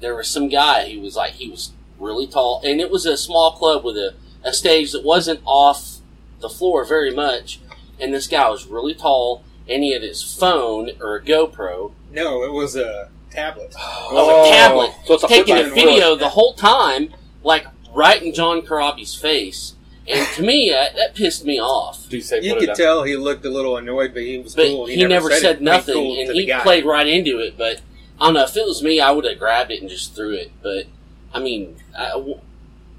there was some guy who was like he was really tall, and it was a small club with a, a stage that wasn't off the floor very much, and this guy was really tall, and he had his phone or a GoPro No, it was a tablet. of Oh. a tablet So it's a taking a flip video the whole time, like right in John Corabi's face. And to me, that, that pissed me off. Do you say You could up? tell he looked a little annoyed, but he was But cool. he, never, said, it. He nothing, cool and he guy. played right into it. But I don't know if it was me, I would have grabbed it and just threw it. But I mean,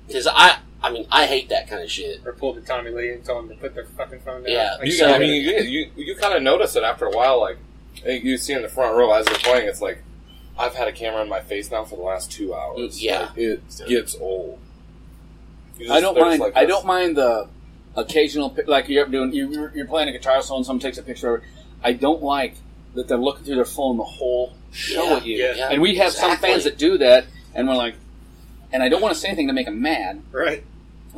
because I, I mean, I hate that kind of shit. Or pulled the Tommy Lee and told him to put their fucking phone down. Yeah. Like, You, So- I mean, you, you, you kind of notice it after a while. Like you see in the front row as they're playing, it's like I've had a camera in my face now for the last two hours. Mm, yeah. Like, it gets old. You I don't there's mind. like I this- don't mind the occasional pi- like you're doing. You're, you're playing a guitar solo and someone takes a picture of it. I don't like that they're looking through their phone the whole show Yeah, at you. yeah. And we have some Exactly. fans that do that, and we're like, and I don't want to say anything to make them mad. Right.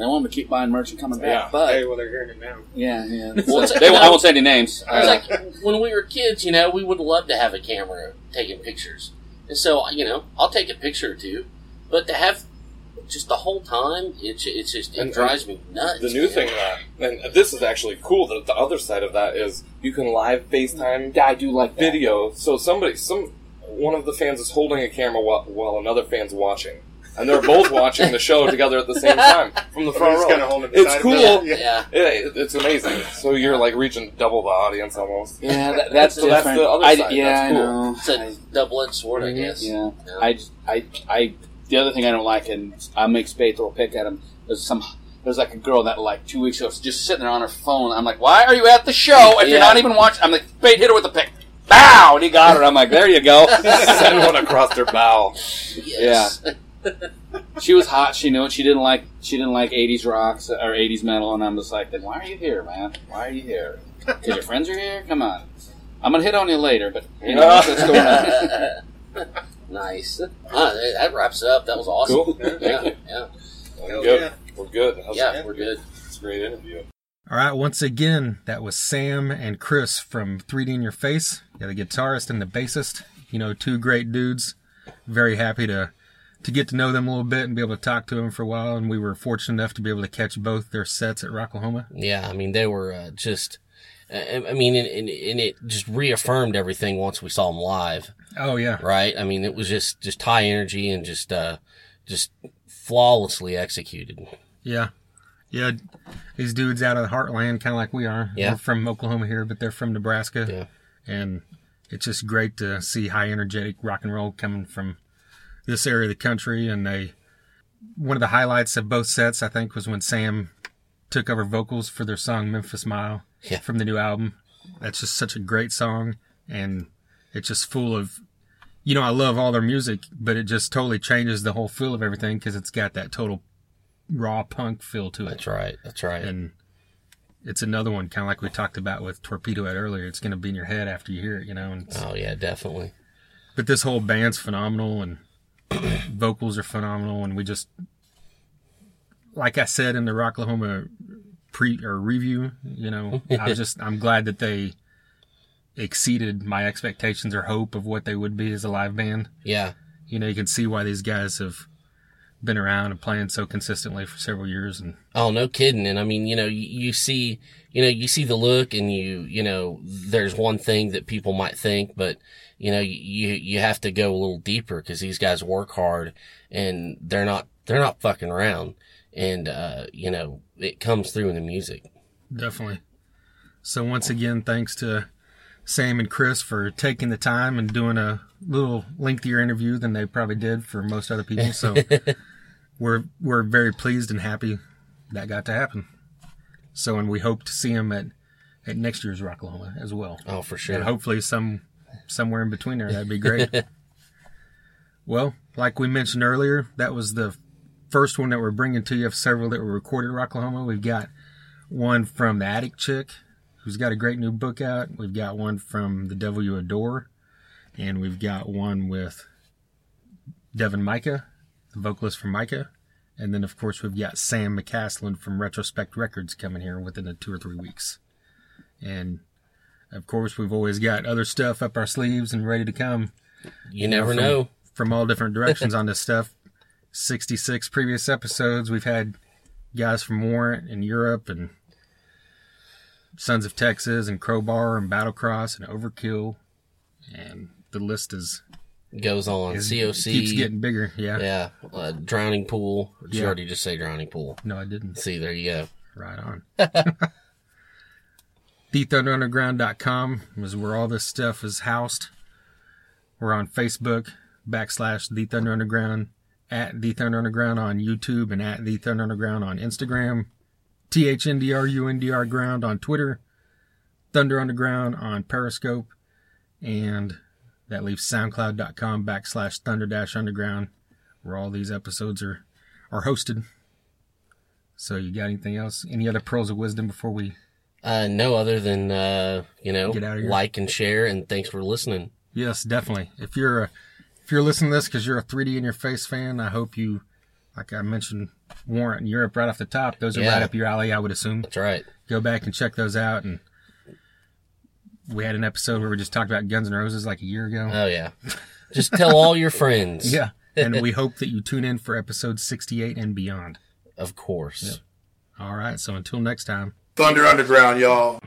I want them to keep buying merch and coming back. Yeah. But Hey, well, they're hearing it now. yeah, yeah. Well, they, I won't say any names. It was Uh, like when we were kids, you know, we would love to have a camera taking pictures. And so, you know, I'll take a picture or two. But to have just the whole time, it's it's just it And- drives me nuts. The new man. thing that, and this is actually cool. That the other side of that is you can live FaceTime yeah, I do like that. video. So somebody, some one of the fans is holding a camera while, while another fan's watching, and they're both watching the show together at the same time from the front row. kinda holding It's cool. Yeah, Yeah. yeah. Yeah, it- it's amazing. So you're like reaching double the audience almost. Yeah, that, that's So that's the other I, side. Yeah, That's I cool. know. It's a I- double-edged sword, I Mhm. guess. Yeah, Yeah. I, I, I. The other thing I don't like, and I make Spade throw a pick at him. There's some. There's like a girl that like two weeks ago was just sitting there on her phone. I'm like, why are you at the show if you're not even watching? I'm like, Spade, hit her with a pick. Bow, and he got her. I'm like, there you go. Send one across their bow. Yes. she was hot. She knew it. She didn't like. She didn't like 80s rocks or 80s metal. And I'm just like, then why are you here, man? Why are you here? Because your friends are here. Come on. I'm gonna hit on you later, but you know what's what's going on. nice. That that wraps it up. That was awesome. Cool. Yeah, yeah, We're good. yeah. We're good. That was- yeah. We're good. It's a great interview. All right, once again, that was Sam and Chris from 3D in Your Face. Yeah, the guitarist and the bassist. You know, two great dudes. Very happy to to get to know them a little bit and be able to talk to them for a while. And we were fortunate enough to be able to catch both their sets at Rocklahoma. Yeah, I mean they were uh, just. I mean, and, and, and it just reaffirmed everything once we saw them live, Oh yeah, right? I mean, it was just just high energy and just uh, just flawlessly executed. yeah, yeah. These dudes out of the heartland, kind of like we are. Yeah. We're from Oklahoma here, but they're from Nebraska. Yeah. And it's just great to see high energetic rock and roll coming from this area of the country. And they, one of the highlights of both sets, I think, was when Sam took over vocals for their song Memphis Mile Yeah. from the new album. That's just such a great song. And it's just full of, you know, I love all their music, but it just totally changes the whole feel of everything because it's got that total raw punk feel to it. That's right. That's right. And it's another one, kind of like we talked about with Torpedo Head earlier. It's going to be in your head after you hear it, you know. And oh yeah, definitely. but this whole band's phenomenal, and vocals are phenomenal, and we just, like I said in the Rocklahoma pre or review, you know, I just I'm glad that they exceeded my expectations or hope of what they would be as a live band. Yeah. You know, you can see why these guys have been around and playing so consistently for several years, and Oh, no kidding. And I mean, you know, you, you see, you know, you see the look and you, you know, there's one thing that people might think, but you know, you, you have to go a little deeper because these guys work hard and they're not, they're not fucking around. and uh, you know it comes through in the music. Definitely. So once again, thanks to Sam and Chris for taking the time and doing a little lengthier interview than they probably did for most other people. So we're we're very pleased and happy that got to happen. So and we hope to see them at at next year's Rocklahoma as well. Oh, for sure. And sure. hopefully some somewhere in between there. That'd be great. well, like we mentioned earlier, that was the first one that we're bringing to you of several that were recorded at Rocklahoma. We've got one from the Attic Chick, who's got a great new book out. We've got one from The Devil You Adore, and we've got one with Devin Micah, the vocalist from Micah. And then, of course, we've got Sam McCaslin from Retrospect Records coming here within a two or three weeks. And of course, we've always got other stuff up our sleeves and ready to come You never from, know. from all different directions on this stuff. 66 previous episodes. We've had guys from Warrant and Europe and Sons of Texas and Crowbar and Battlecross and Overkill. And the list is, Goes on. is COC. keeps getting bigger. Yeah. yeah. Uh, drowning pool. Did you already just say drowning pool? No, I didn't. See, there you go. Right on. TheThunderUnderground.com is where all this stuff is housed. We're on Facebook, backslash The Thunder Underground, at The Thunder Underground on YouTube, and at The Thunder Underground on Instagram, THNDRUNDR Ground on Twitter, Thunder Underground on Periscope, and that leaves SoundCloud.com backslash Thunder Dash Underground, where all these episodes are, are hosted. So you got anything else? Any other pearls of wisdom before we? Uh, no other than, uh, you know, Get outta here. like and share, and thanks for listening. Yes, definitely. If you're a, if you're listening to this because you're a 3D in your face fan, I hope you, like I mentioned, Warrant in Europe right off the top. Those are Yeah. right up your alley, I would assume. That's right. Go back and check those out. And we had an episode where we just talked about Guns N' Roses like a year ago. Oh, yeah. Just tell all your friends. yeah, and we hope that you tune in for episode 68 and beyond. Of course. All right. So until next time. Thunder Underground, y'all.